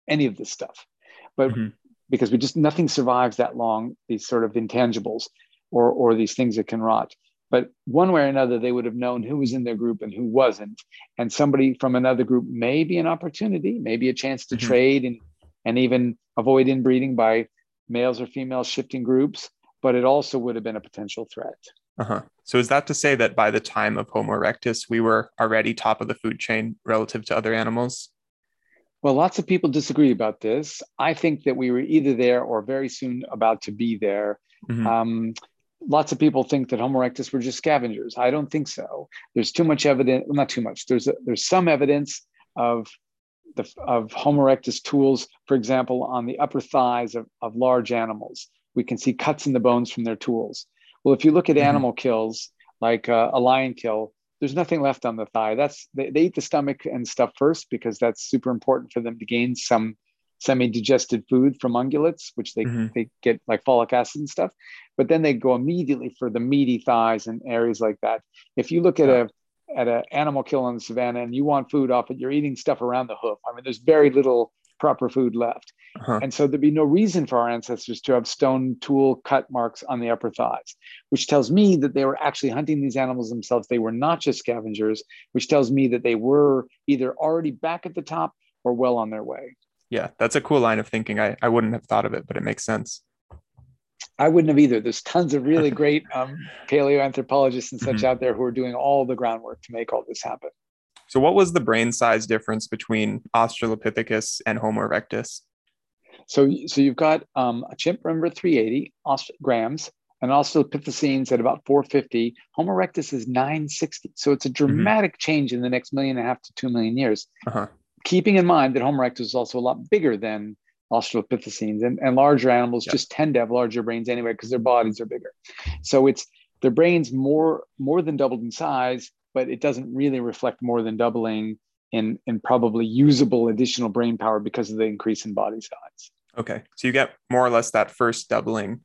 any of this stuff. But mm-hmm because we just nothing survives that long these sort of intangibles or or these things that can rot but one way or another, they would have known who was in their group and who wasn't. And somebody from another group may be an opportunity, maybe a chance to mm-hmm. trade and, and even avoid inbreeding by males or females shifting groups, but it also would have been a potential threat. Uh-huh. So is that to say that by the time of Homo erectus, we were already top of the food chain relative to other animals? Well, lots of people disagree about this. I think that we were either there or very soon about to be there. Mm-hmm. Um, lots of people think that Homo erectus were just scavengers. I don't think so. There's too much evidence, well, not too much. There's a, there's some evidence of the of Homo erectus tools, for example, on the upper thighs of, of large animals. We can see cuts in the bones from their tools. Well, if you look at mm-hmm. animal kills, like uh, a lion kill, there's nothing left on the thigh. That's they, they eat the stomach and stuff first because that's super important for them to gain some semi-digested food from ungulates, which they, mm-hmm. they get like folic acid and stuff. But then they go immediately for the meaty thighs and areas like that. If you look at yeah. a at an animal kill on the savannah and you want food off it, you're eating stuff around the hoof. I mean, there's very little proper food left. Uh-huh. And so there'd be no reason for our ancestors to have stone tool cut marks on the upper thighs, which tells me that they were actually hunting these animals themselves. They were not just scavengers, which tells me that they were either already back at the top or well on their way. Yeah, that's a cool line of thinking. I, I wouldn't have thought of it, but it makes sense. I wouldn't have either. There's tons of really great um, paleoanthropologists and such mm-hmm. out there who are doing all the groundwork to make all this happen. So, what was the brain size difference between Australopithecus and Homo erectus? So, so you've got um, a chimp, remember 380 grams, and Australopithecines at about 450. Homo erectus is 960. So it's a mm-hmm. dramatic mm-hmm. change in the next million and a half to two million years. Uh-huh. Keeping in mind that Homo erectus is also a lot bigger than Australopithecines, and, and larger animals just tend to have larger brains anyway because their bodies are bigger. So it's their brains more more than doubled in size, but it doesn't really reflect more than doubling in, in probably usable additional brain power because of the increase in body size. Okay. So you get more or less that first doubling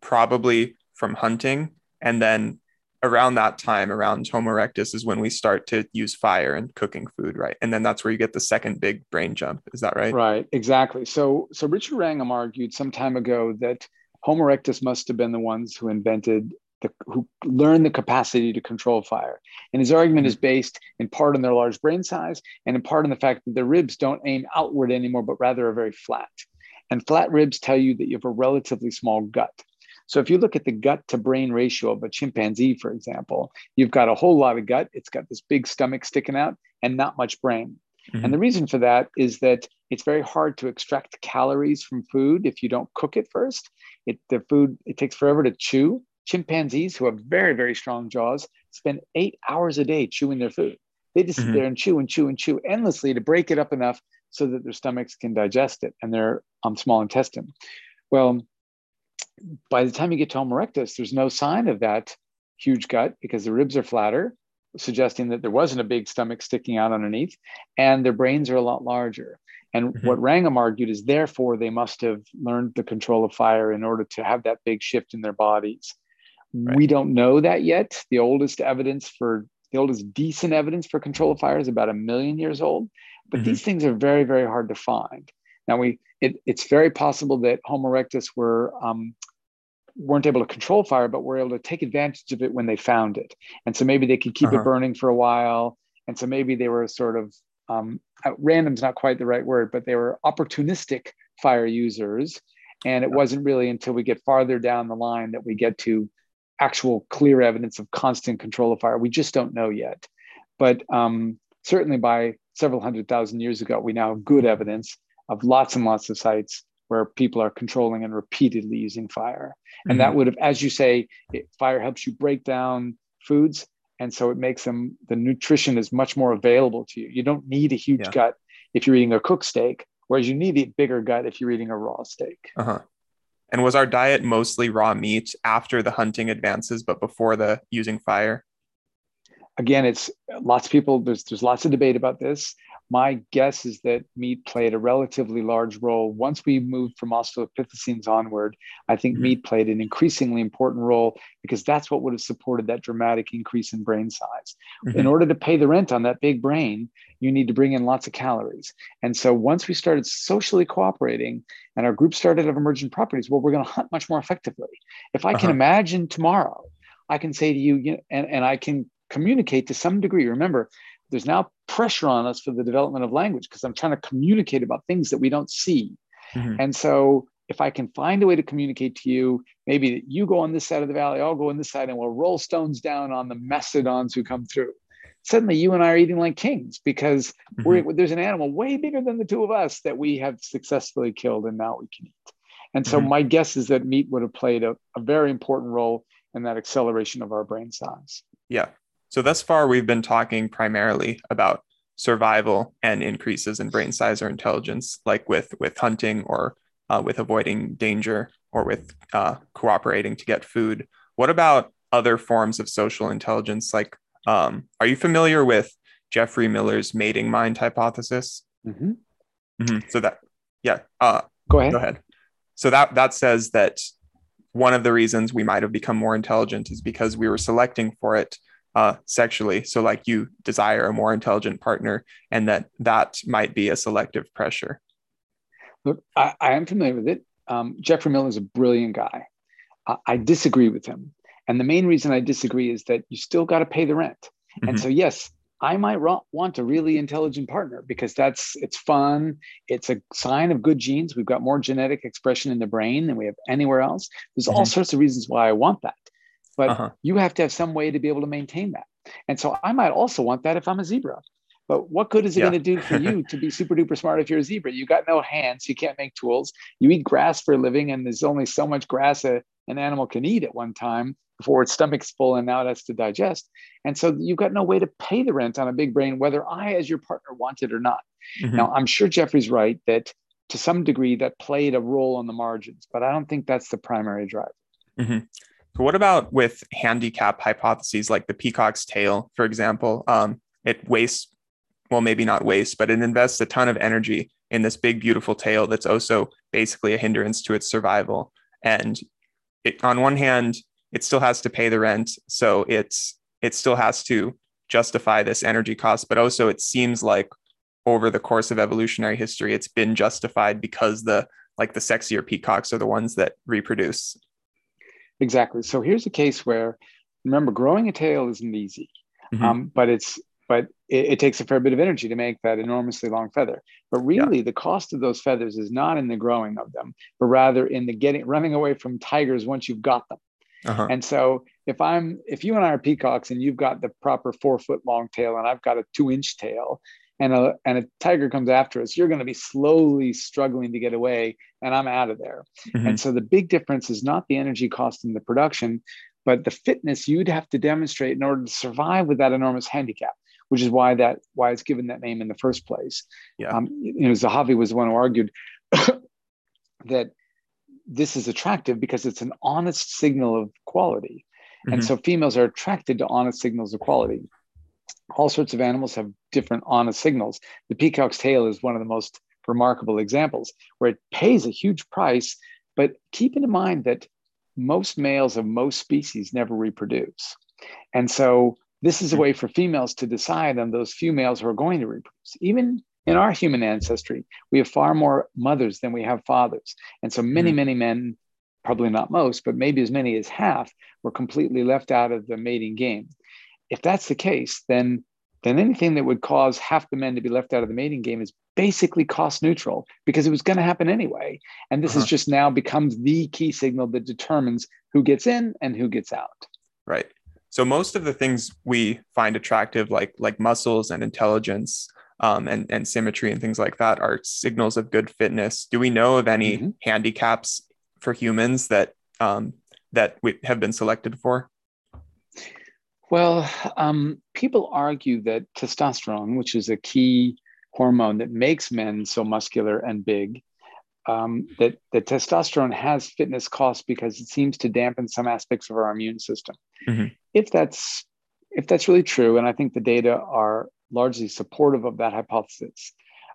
probably from hunting. And then around that time, around Homo erectus, is when we start to use fire and cooking food, right? And then that's where you get the second big brain jump. Is that right? Right, exactly. So so Richard Wrangham argued some time ago that Homo erectus must have been the ones who invented the, who learn the capacity to control fire. And his argument is based in part on their large brain size and in part on the fact that their ribs don't aim outward anymore, but rather are very flat. And flat ribs tell you that you have a relatively small gut. So if you look at the gut to brain ratio of a chimpanzee, for example, you've got a whole lot of gut. It's got this big stomach sticking out and not much brain. Mm-hmm. And the reason for that is that it's very hard to extract calories from food if you don't cook it first. It the food it takes forever to chew chimpanzees who have very, very strong jaws spend eight hours a day chewing their food. They just mm-hmm. sit there and chew and chew and chew endlessly to break it up enough so that their stomachs can digest it and their um, small intestine. Well, by the time you get to Homo erectus, there's no sign of that huge gut because the ribs are flatter, suggesting that there wasn't a big stomach sticking out underneath, and their brains are a lot larger. And mm-hmm. what Wrangham argued is therefore they must have learned the control of fire in order to have that big shift in their bodies. Right. We don't know that yet. The oldest evidence for the oldest decent evidence for control of fire is about a million years old, but mm-hmm. these things are very, very hard to find. Now we, it, it's very possible that Homo erectus were um, weren't able to control fire, but were able to take advantage of it when they found it, and so maybe they could keep uh-huh. it burning for a while, and so maybe they were sort of um, random's not quite the right word, but they were opportunistic fire users, and it wasn't really until we get farther down the line that we get to actual clear evidence of constant control of fire. We just don't know yet. But um, certainly by several hundred thousand years ago, we now have good evidence of lots and lots of sites where people are controlling and repeatedly using fire. And mm-hmm. that would have, as you say, it, fire helps you break down foods. And so it makes them, the nutrition is much more available to you. You don't need a huge yeah. gut if you're eating a cooked steak, whereas you need a bigger gut if you're eating a raw steak. Uh-huh. And was our diet mostly raw meat after the hunting advances, but before the using fire? Again, it's lots of people, there's, there's lots of debate about this. My guess is that meat played a relatively large role. Once we moved from Australopithecines onward, I think mm-hmm. meat played an increasingly important role because that's what would have supported that dramatic increase in brain size. Mm-hmm. In order to pay the rent on that big brain, you need to bring in lots of calories. And so once we started socially cooperating and our group started of emergent properties, well, we're going to hunt much more effectively. If I uh-huh. can imagine tomorrow I can say to you, you know, and, and I can communicate to some degree. Remember, there's now pressure on us for the development of language because I'm trying to communicate about things that we don't see. Mm-hmm. And so if I can find a way to communicate to you, maybe that you go on this side of the valley, I'll go on this side, and we'll roll stones down on the mastodons who come through. Suddenly, you and I are eating like kings because mm-hmm. there's an animal way bigger than the two of us that we have successfully killed, and now we can eat. And so, mm-hmm. my guess is that meat would have played a, a very important role in that acceleration of our brain size. Yeah. So, thus far, we've been talking primarily about survival and increases in brain size or intelligence, like with, with hunting or uh, with avoiding danger or with uh, cooperating to get food. What about other forms of social intelligence? Like, um, are you familiar with Geoffrey Miller's mating mind hypothesis? Mm-hmm. Mm-hmm. So that, yeah. Uh, go ahead. Go ahead. So that that says that one of the reasons we might have become more intelligent is because we were selecting for it uh, sexually. So, like, you desire a more intelligent partner, and that that might be a selective pressure. Look, I, I am familiar with it. Um, Geoffrey Miller is a brilliant guy. I, I disagree with him. And the main reason I disagree is that you still got to pay the rent. Mm-hmm. And so, yes, I might want a really intelligent partner because that's it's fun. It's a sign of good genes. We've got more genetic expression in the brain than we have anywhere else. There's mm-hmm. all sorts of reasons why I want that, but uh-huh. you have to have some way to be able to maintain that. And so I might also want that if I'm a zebra. But what good is it yeah. going to do for you to be super duper smart if you're a zebra? You got no hands, you can't make tools. You eat grass for a living, and there's only so much grass a, an animal can eat at one time before its stomach's full and now it has to digest. And so you've got no way to pay the rent on a big brain, whether I, as your partner, want it or not. Mm-hmm. Now, I'm sure Geoffrey's right that to some degree that played a role on the margins, but I don't think that's the primary driver. Mm-hmm. So, what about with handicap hypotheses like the peacock's tail, for example? Um, it wastes well, maybe not waste, but it invests a ton of energy in this big, beautiful tail that's also basically a hindrance to its survival. And it, on one hand, it still has to pay the rent, so it's it still has to justify this energy cost. But also, it seems like over the course of evolutionary history, it's been justified because the like the sexier peacocks are the ones that reproduce. Exactly. So here's a case where remember, growing a tail isn't easy, mm-hmm. um, but it's but it, it, takes a fair bit of energy to make that enormously long feather. But really, yeah. the cost of those feathers is not in the growing of them, but rather in the getting running away from tigers once you've got them. Uh-huh. And so, if I'm if you and I are peacocks and you've got the proper four foot long tail and I've got a two inch tail, and a and a tiger comes after us, you're going to be slowly struggling to get away, and I'm out of there. Mm-hmm. And so the big difference is not the energy cost in the production, but the fitness you'd have to demonstrate in order to survive with that enormous handicap which is why that why it's given that name in the first place. Yeah. Um, you know, Zahavi was the one who argued that this is attractive because it's an honest signal of quality. Mm-hmm. And so females are attracted to honest signals of quality. All sorts of animals have different honest signals. The peacock's tail is one of the most remarkable examples where it pays a huge price, but keeping in mind that most males of most species never reproduce. And so this is a way for females to decide on those few males who are going to reproduce. Even in our human ancestry, we have far more mothers than we have fathers. And so many, mm-hmm. many men, probably not most, but maybe as many as half, were completely left out of the mating game. If that's the case, then then anything that would cause half the men to be left out of the mating game is basically cost neutral because it was going to happen anyway. And this uh-huh. is just now becomes the key signal that determines who gets in and who gets out. Right. So most of the things we find attractive, like like muscles and intelligence um, and and symmetry and things like that, are signals of good fitness. Do we know of any mm-hmm. handicaps for humans that um, that we have been selected for? Well, um, people argue that testosterone, which is a key hormone that makes men so muscular and big, um, that, that testosterone has fitness costs because it seems to dampen some aspects of our immune system. Mm-hmm. If that's if that's really true, and I think the data are largely supportive of that hypothesis,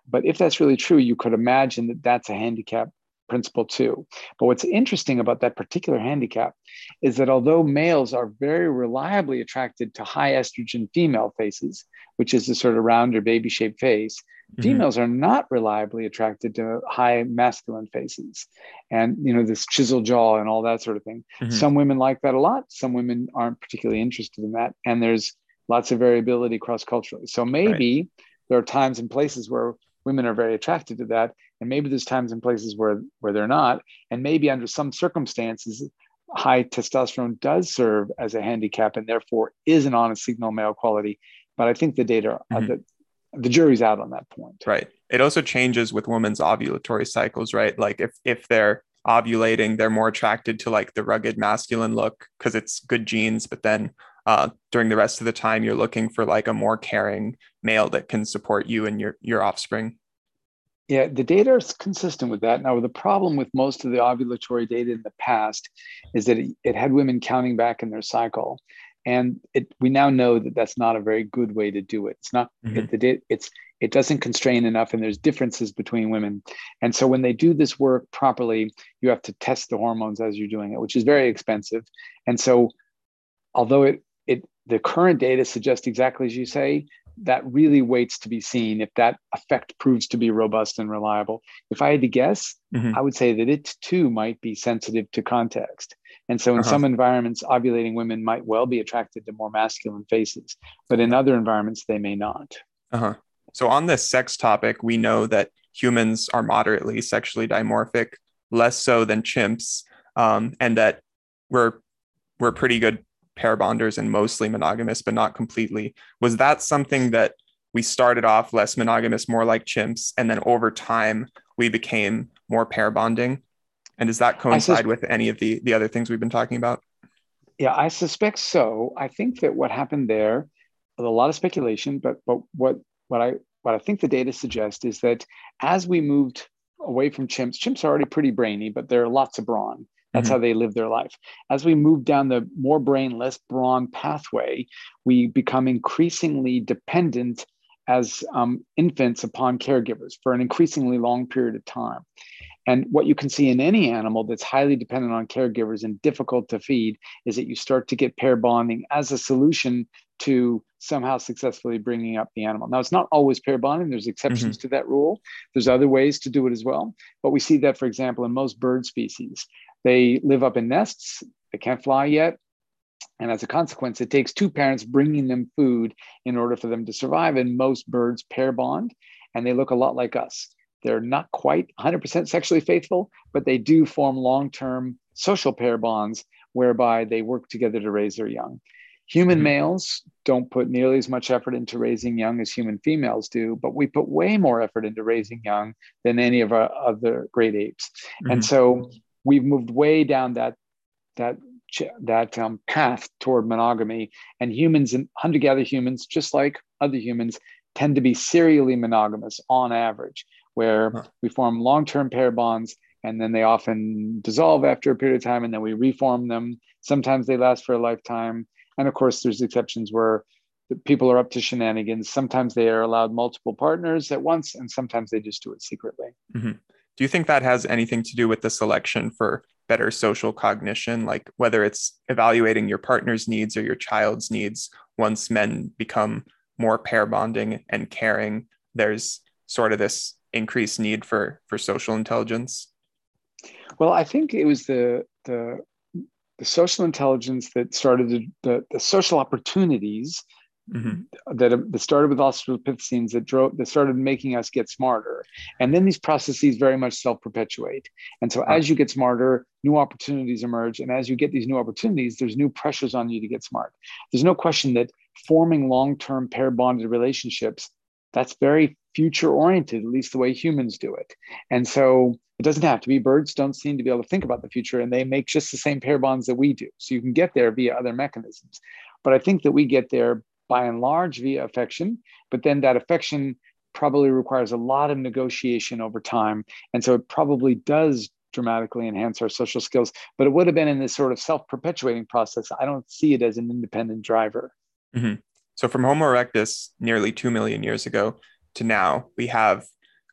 but if that's really true, you could imagine that that's a handicap principle two. But what's interesting about that particular handicap is that although males are very reliably attracted to high estrogen female faces, which is the sort of rounder baby shaped face, Mm-hmm. Females are not reliably attracted to high masculine faces and, you know, this chisel jaw and all that sort of thing. Mm-hmm. Some women like that a lot. Some women aren't particularly interested in that. And there's lots of variability cross culturally. So maybe right. there are times and places where women are very attracted to that. And maybe there's times and places where, where they're not. And maybe under some circumstances, high testosterone does serve as a handicap and therefore is an honest signal male quality. But I think the data, mm-hmm. uh, the, the jury's out on that point. Right. It also changes with women's ovulatory cycles, right? Like if if they're ovulating, they're more attracted to like the rugged masculine look because it's good genes. But then uh, during the rest of the time, you're looking for like a more caring male that can support you and your your offspring. Yeah, the data is consistent with that. Now, the problem with most of the ovulatory data in the past is that it, it had women counting back in their cycle, and it, we now know that that's not a very good way to do it. It's not mm-hmm. it, it, it's it doesn't constrain enough, and there's differences between women. And so, when they do this work properly, you have to test the hormones as you're doing it, which is very expensive. And so, although it it the current data suggests exactly as you say that really waits to be seen if that effect proves to be robust and reliable. If I had to guess, mm-hmm. I would say that it too might be sensitive to context. And so, in uh-huh. some environments, ovulating women might well be attracted to more masculine faces, but in other environments, they may not. Uh-huh. So, on this sex topic, we know that humans are moderately sexually dimorphic, less so than chimps, um, and that we're we're pretty good pair bonders and mostly monogamous, but not completely. Was that something that we started off less monogamous, more like chimps, and then over time we became more pair bonding? And does that coincide sus- with any of the the other things we've been talking about? Yeah, I suspect so. I think that what happened there, a lot of speculation, but but what what I what I think the data suggests is that as we moved away from chimps, chimps are already pretty brainy, but there are lots of brawn. That's mm-hmm. how they live their life. As we move down the more brain, less brawn pathway, we become increasingly dependent as um, infants upon caregivers for an increasingly long period of time. And what you can see in any animal that's highly dependent on caregivers and difficult to feed is that you start to get pair bonding as a solution to somehow successfully bringing up the animal. Now, it's not always pair bonding, there's exceptions mm-hmm. to that rule. There's other ways to do it as well. But we see that, for example, in most bird species. They live up in nests, they can't fly yet. And as a consequence, it takes two parents bringing them food in order for them to survive. And most birds pair bond, and they look a lot like us. They're not quite 100% sexually faithful, but they do form long term social pair bonds whereby they work together to raise their young. Human mm-hmm. males don't put nearly as much effort into raising young as human females do, but we put way more effort into raising young than any of our other great apes. Mm-hmm. And so we've moved way down that that that um, path toward monogamy. And humans and hunter-gatherer humans, just like other humans, tend to be serially monogamous on average, where huh. we form long-term pair bonds and then they often dissolve after a period of time and then we reform them. Sometimes they last for a lifetime. And of course, there's exceptions where people are up to shenanigans. Sometimes they are allowed multiple partners at once, and sometimes they just do it secretly. Mm-hmm. Do you think that has anything to do with the selection for better social cognition, like whether it's evaluating your partner's needs or your child's needs? Once men become more pair bonding and caring, there's sort of this increased need for for social intelligence. Well, I think it was the the the social intelligence that started the, the, the social opportunities mm-hmm. that, that started with australopithecines that drove that started making us get smarter. And then these processes very much self-perpetuate. And so as you get smarter new opportunities emerge. And as you get these new opportunities there's new pressures on you to get smart. There's no question that forming long-term pair bonded relationships that's very future oriented at least the way humans do it and so it doesn't have to be birds don't seem to be able to think about the future and they make just the same pair bonds that we do so you can get there via other mechanisms but i think that we get there by and large via affection, but then that affection probably requires a lot of negotiation over time. And so it probably does dramatically enhance our social skills, but it would have been in this sort of self perpetuating process. I don't see it as an independent driver. Mm-hmm. So from Homo erectus nearly 2 million years ago to now, we have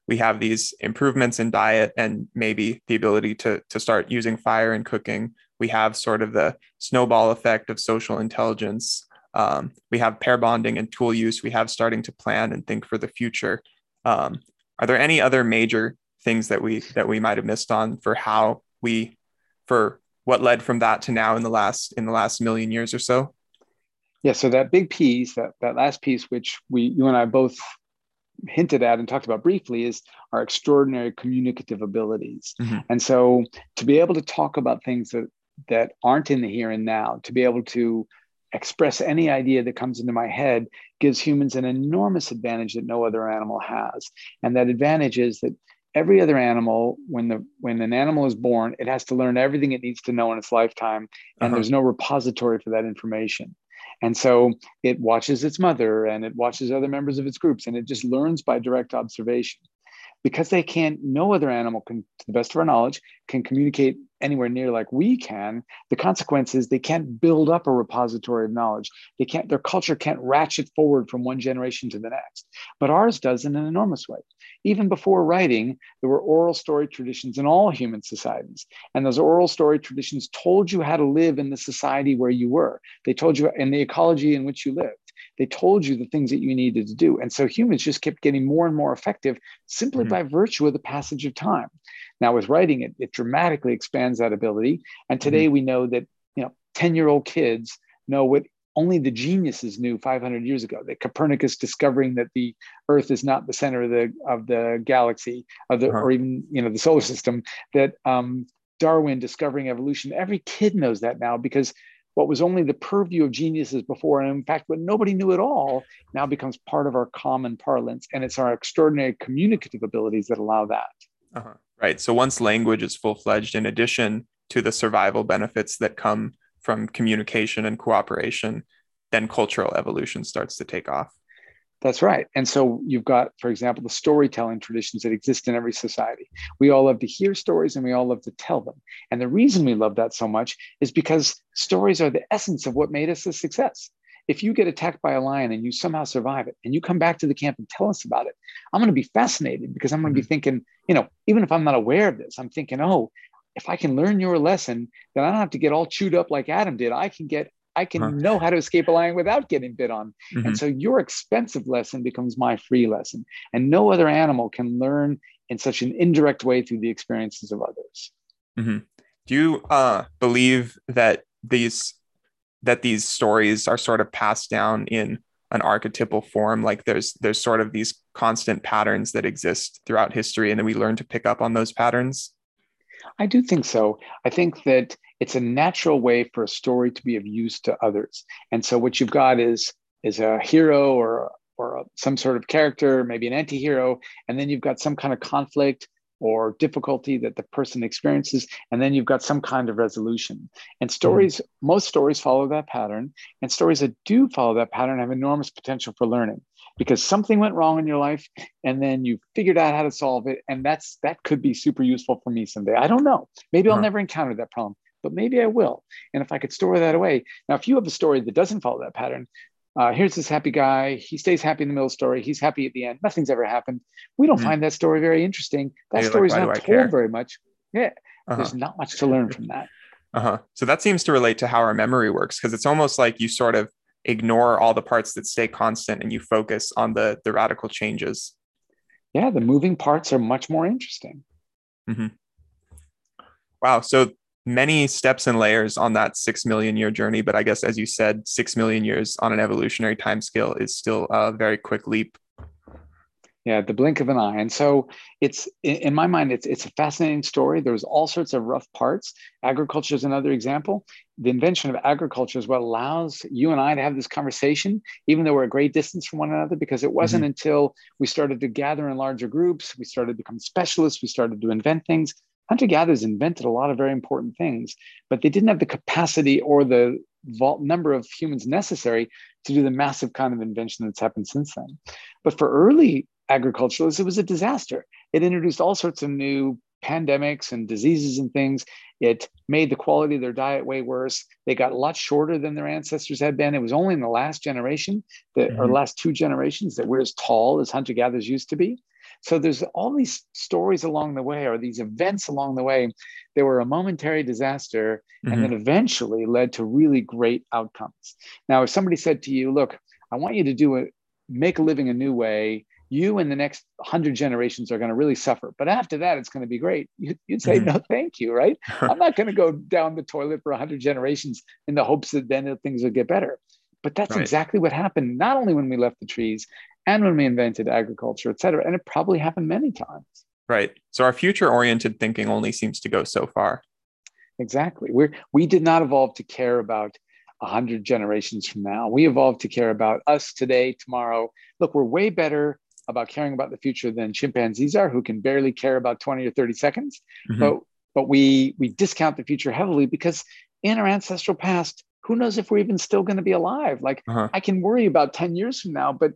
we have these improvements in diet and maybe the ability to, to start using fire and cooking. We have sort of the snowball effect of social intelligence um, we have pair bonding and tool use. We have starting to plan and think for the future. Um, are there any other major things that we that we might have missed on for how we for what led from that to now in the last in the last million years or so? Yeah, so that big piece, that that last piece, which we you and I both hinted at and talked about briefly is our extraordinary communicative abilities. Mm-hmm. And so to be able to talk about things that that aren't in the here and now, to be able to express any idea that comes into my head gives humans an enormous advantage that no other animal has. And that advantage is that every other animal when the when an animal is born it has to learn everything it needs to know in its lifetime and uh-huh. there's no repository for that information and so it watches its mother and it watches other members of its groups and it just learns by direct observation. Because they can't, no other animal can, to the best of our knowledge, can communicate anywhere near like we can. The consequence is they can't build up a repository of knowledge. They can't, their culture can't ratchet forward from one generation to the next. But ours does in an enormous way. Even before writing, there were oral story traditions in all human societies. And those oral story traditions told you how to live in the society where you were. They told you in the ecology in which you lived. They told you the things that you needed to do. And so humans just kept getting more and more effective simply mm-hmm. by virtue of the passage of time. Now, with writing, it, it dramatically expands that ability. And today mm-hmm. we know that, you know, 10 year old kids know what only the geniuses knew 500 years ago that Copernicus discovering that the Earth is not the center of the of the galaxy of the uh-huh. or even you know the solar system that um, Darwin discovering evolution every kid knows that now because what was only the purview of geniuses before and in fact what nobody knew at all now becomes part of our common parlance and it's our extraordinary communicative abilities that allow that uh-huh. Right so once language is full-fledged in addition to the survival benefits that come from communication and cooperation, then cultural evolution starts to take off. That's right. And so you've got, for example, the storytelling traditions that exist in every society. We all love to hear stories and we all love to tell them. And the reason we love that so much is because stories are the essence of what made us a success. If you get attacked by a lion and you somehow survive it and you come back to the camp and tell us about it, I'm going to be fascinated because I'm going to be mm-hmm. thinking, you know, even if I'm not aware of this, I'm thinking, oh, if I can learn your lesson, then I don't have to get all chewed up like Adam did. I can get, I can huh. know how to escape a lion without getting bit on. Mm-hmm. And so your expensive lesson becomes my free lesson. And no other animal can learn in such an indirect way through the experiences of others. Mm-hmm. Do you uh, believe that these that these stories are sort of passed down in an archetypal form like there's there's sort of these constant patterns that exist throughout history and then we learn to pick up on those patterns I do think so. I think that it's a natural way for a story to be of use to others. And so what you've got is is a hero or or some sort of character, maybe an anti-hero, and then you've got some kind of conflict or difficulty that the person experiences, and then you've got some kind of resolution. And mm-hmm. stories, mm-hmm. most stories follow that pattern, and stories that do follow that pattern have enormous potential for learning because something went wrong in your life and then you figured out how to solve it and that's that could be super useful for me someday i don't know maybe i'll uh-huh. never encounter that problem but maybe i will and if i could store that away now if you have a story that doesn't follow that pattern uh, here's this happy guy. He stays happy in the middle of the story. He's happy at the end. Nothing's ever happened. We don't mm-hmm. find that story very interesting. That story's like, not told care? very much. Yeah uh-huh. there's not much to learn from that. Uh-huh. So that seems to relate to how our memory works because it's almost like you sort of ignore all the parts that stay constant and you focus on the the radical changes. Yeah the moving parts are much more interesting. Mm-hmm. wow. So many steps and layers on that six million year journey but i guess as you said six million years on an evolutionary time scale is still a very quick leap. Yeah the blink of an eye. And so it's in my mind it's it's a fascinating story. There's all sorts of rough parts. Agriculture is another example. The invention of agriculture is what allows you and i to have this conversation even though we're a great distance from one another because it wasn't mm-hmm. until we started to gather in larger groups we started to become specialists we started to invent things hunter gatherers invented a lot of very important things but they didn't have the capacity or the vault number of humans necessary to do the massive kind of invention that's happened since then but for early agriculturalists, it was a disaster. It introduced all sorts of new pandemics and diseases and things. It made the quality of their diet way worse. They got a lot shorter than their ancestors had been. It was only in the last generation that, mm-hmm. or last two generations, that we're as tall as hunter gatherers used to be. So there's all these stories along the way, or these events along the way. They were a momentary disaster, mm-hmm. and then eventually led to really great outcomes. Now, if somebody said to you, "Look, I want you to do it, make a living a new way," you and the next 100 generations are going to really suffer. But after that, it's going to be great. You, would say, mm-hmm. no, thank you, right? I'm not going to go down the toilet for 100 generations in the hopes that then things will get better. But that's right. exactly what happened, not only when we left the trees and when we invented agriculture, et cetera. And it probably happened many times. Right. So our future oriented thinking only seems to go so far. Exactly. We're, we did not evolve to care about 100 generations from now. We evolved to care about us today, tomorrow. Look, we're way better about caring about the future than chimpanzees are, who can barely care about 20 or 30 seconds. Mm-hmm. But but we we discount the future heavily because in our ancestral past, who knows if we're even still going to be alive? Like uh-huh. I can worry about 10 years from now, but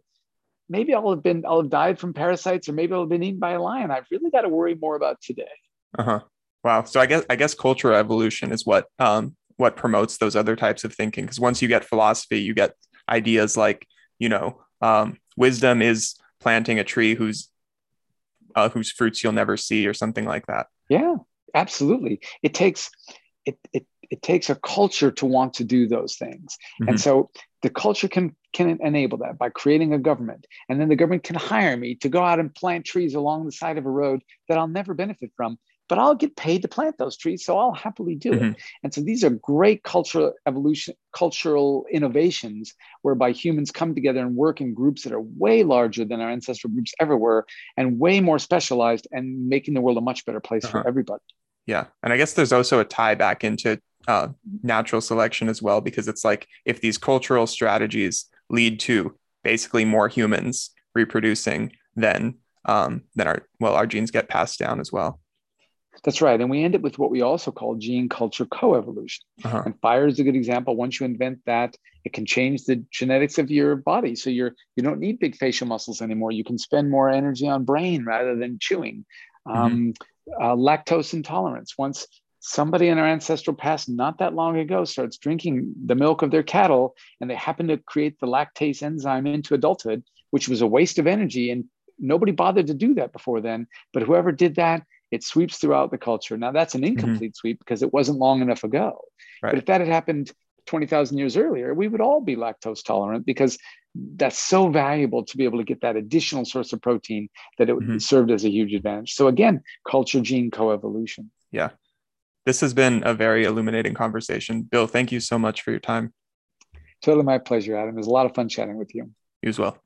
maybe I'll have been I'll have died from parasites or maybe I'll have been eaten by a lion. I've really got to worry more about today. Uh-huh. Wow. So I guess I guess cultural evolution is what um what promotes those other types of thinking because once you get philosophy, you get ideas like, you know, um, wisdom is planting a tree whose uh, whose fruits you'll never see or something like that. Yeah, absolutely. It takes it it it takes a culture to want to do those things. Mm-hmm. And so the culture can can enable that by creating a government. And then the government can hire me to go out and plant trees along the side of a road that I'll never benefit from but I'll get paid to plant those trees, so I'll happily do mm-hmm. it. And so these are great cultural evolution, cultural innovations whereby humans come together and work in groups that are way larger than our ancestral groups ever were, and way more specialized, and making the world a much better place uh-huh. for everybody. Yeah, and I guess there's also a tie back into uh, natural selection as well, because it's like if these cultural strategies lead to basically more humans reproducing, then um, then our well our genes get passed down as well. That's right. And we end up with what we also call gene culture coevolution. Uh-huh. And fire is a good example. Once you invent that, it can change the genetics of your body. So you're you don't need big facial muscles anymore. You can spend more energy on brain rather than chewing. Mm-hmm. Um, uh, lactose intolerance. Once somebody in our ancestral past not that long ago starts drinking the milk of their cattle and they happen to create the lactase enzyme into adulthood, which was a waste of energy and nobody bothered to do that before then. But whoever did that it sweeps throughout the culture. Now that's an mm-hmm. incomplete mm-hmm. sweep because it wasn't long enough ago. Right. But if that had happened 20,000 years earlier, we would all be lactose tolerant because that's so valuable to be able to get that additional source of protein that it mm-hmm. served as a huge advantage. So again, culture gene coevolution. Yeah. This has been a very illuminating conversation. Bill, thank you so much for your time. Totally my pleasure, Adam. It was a lot of fun chatting with you. You as well.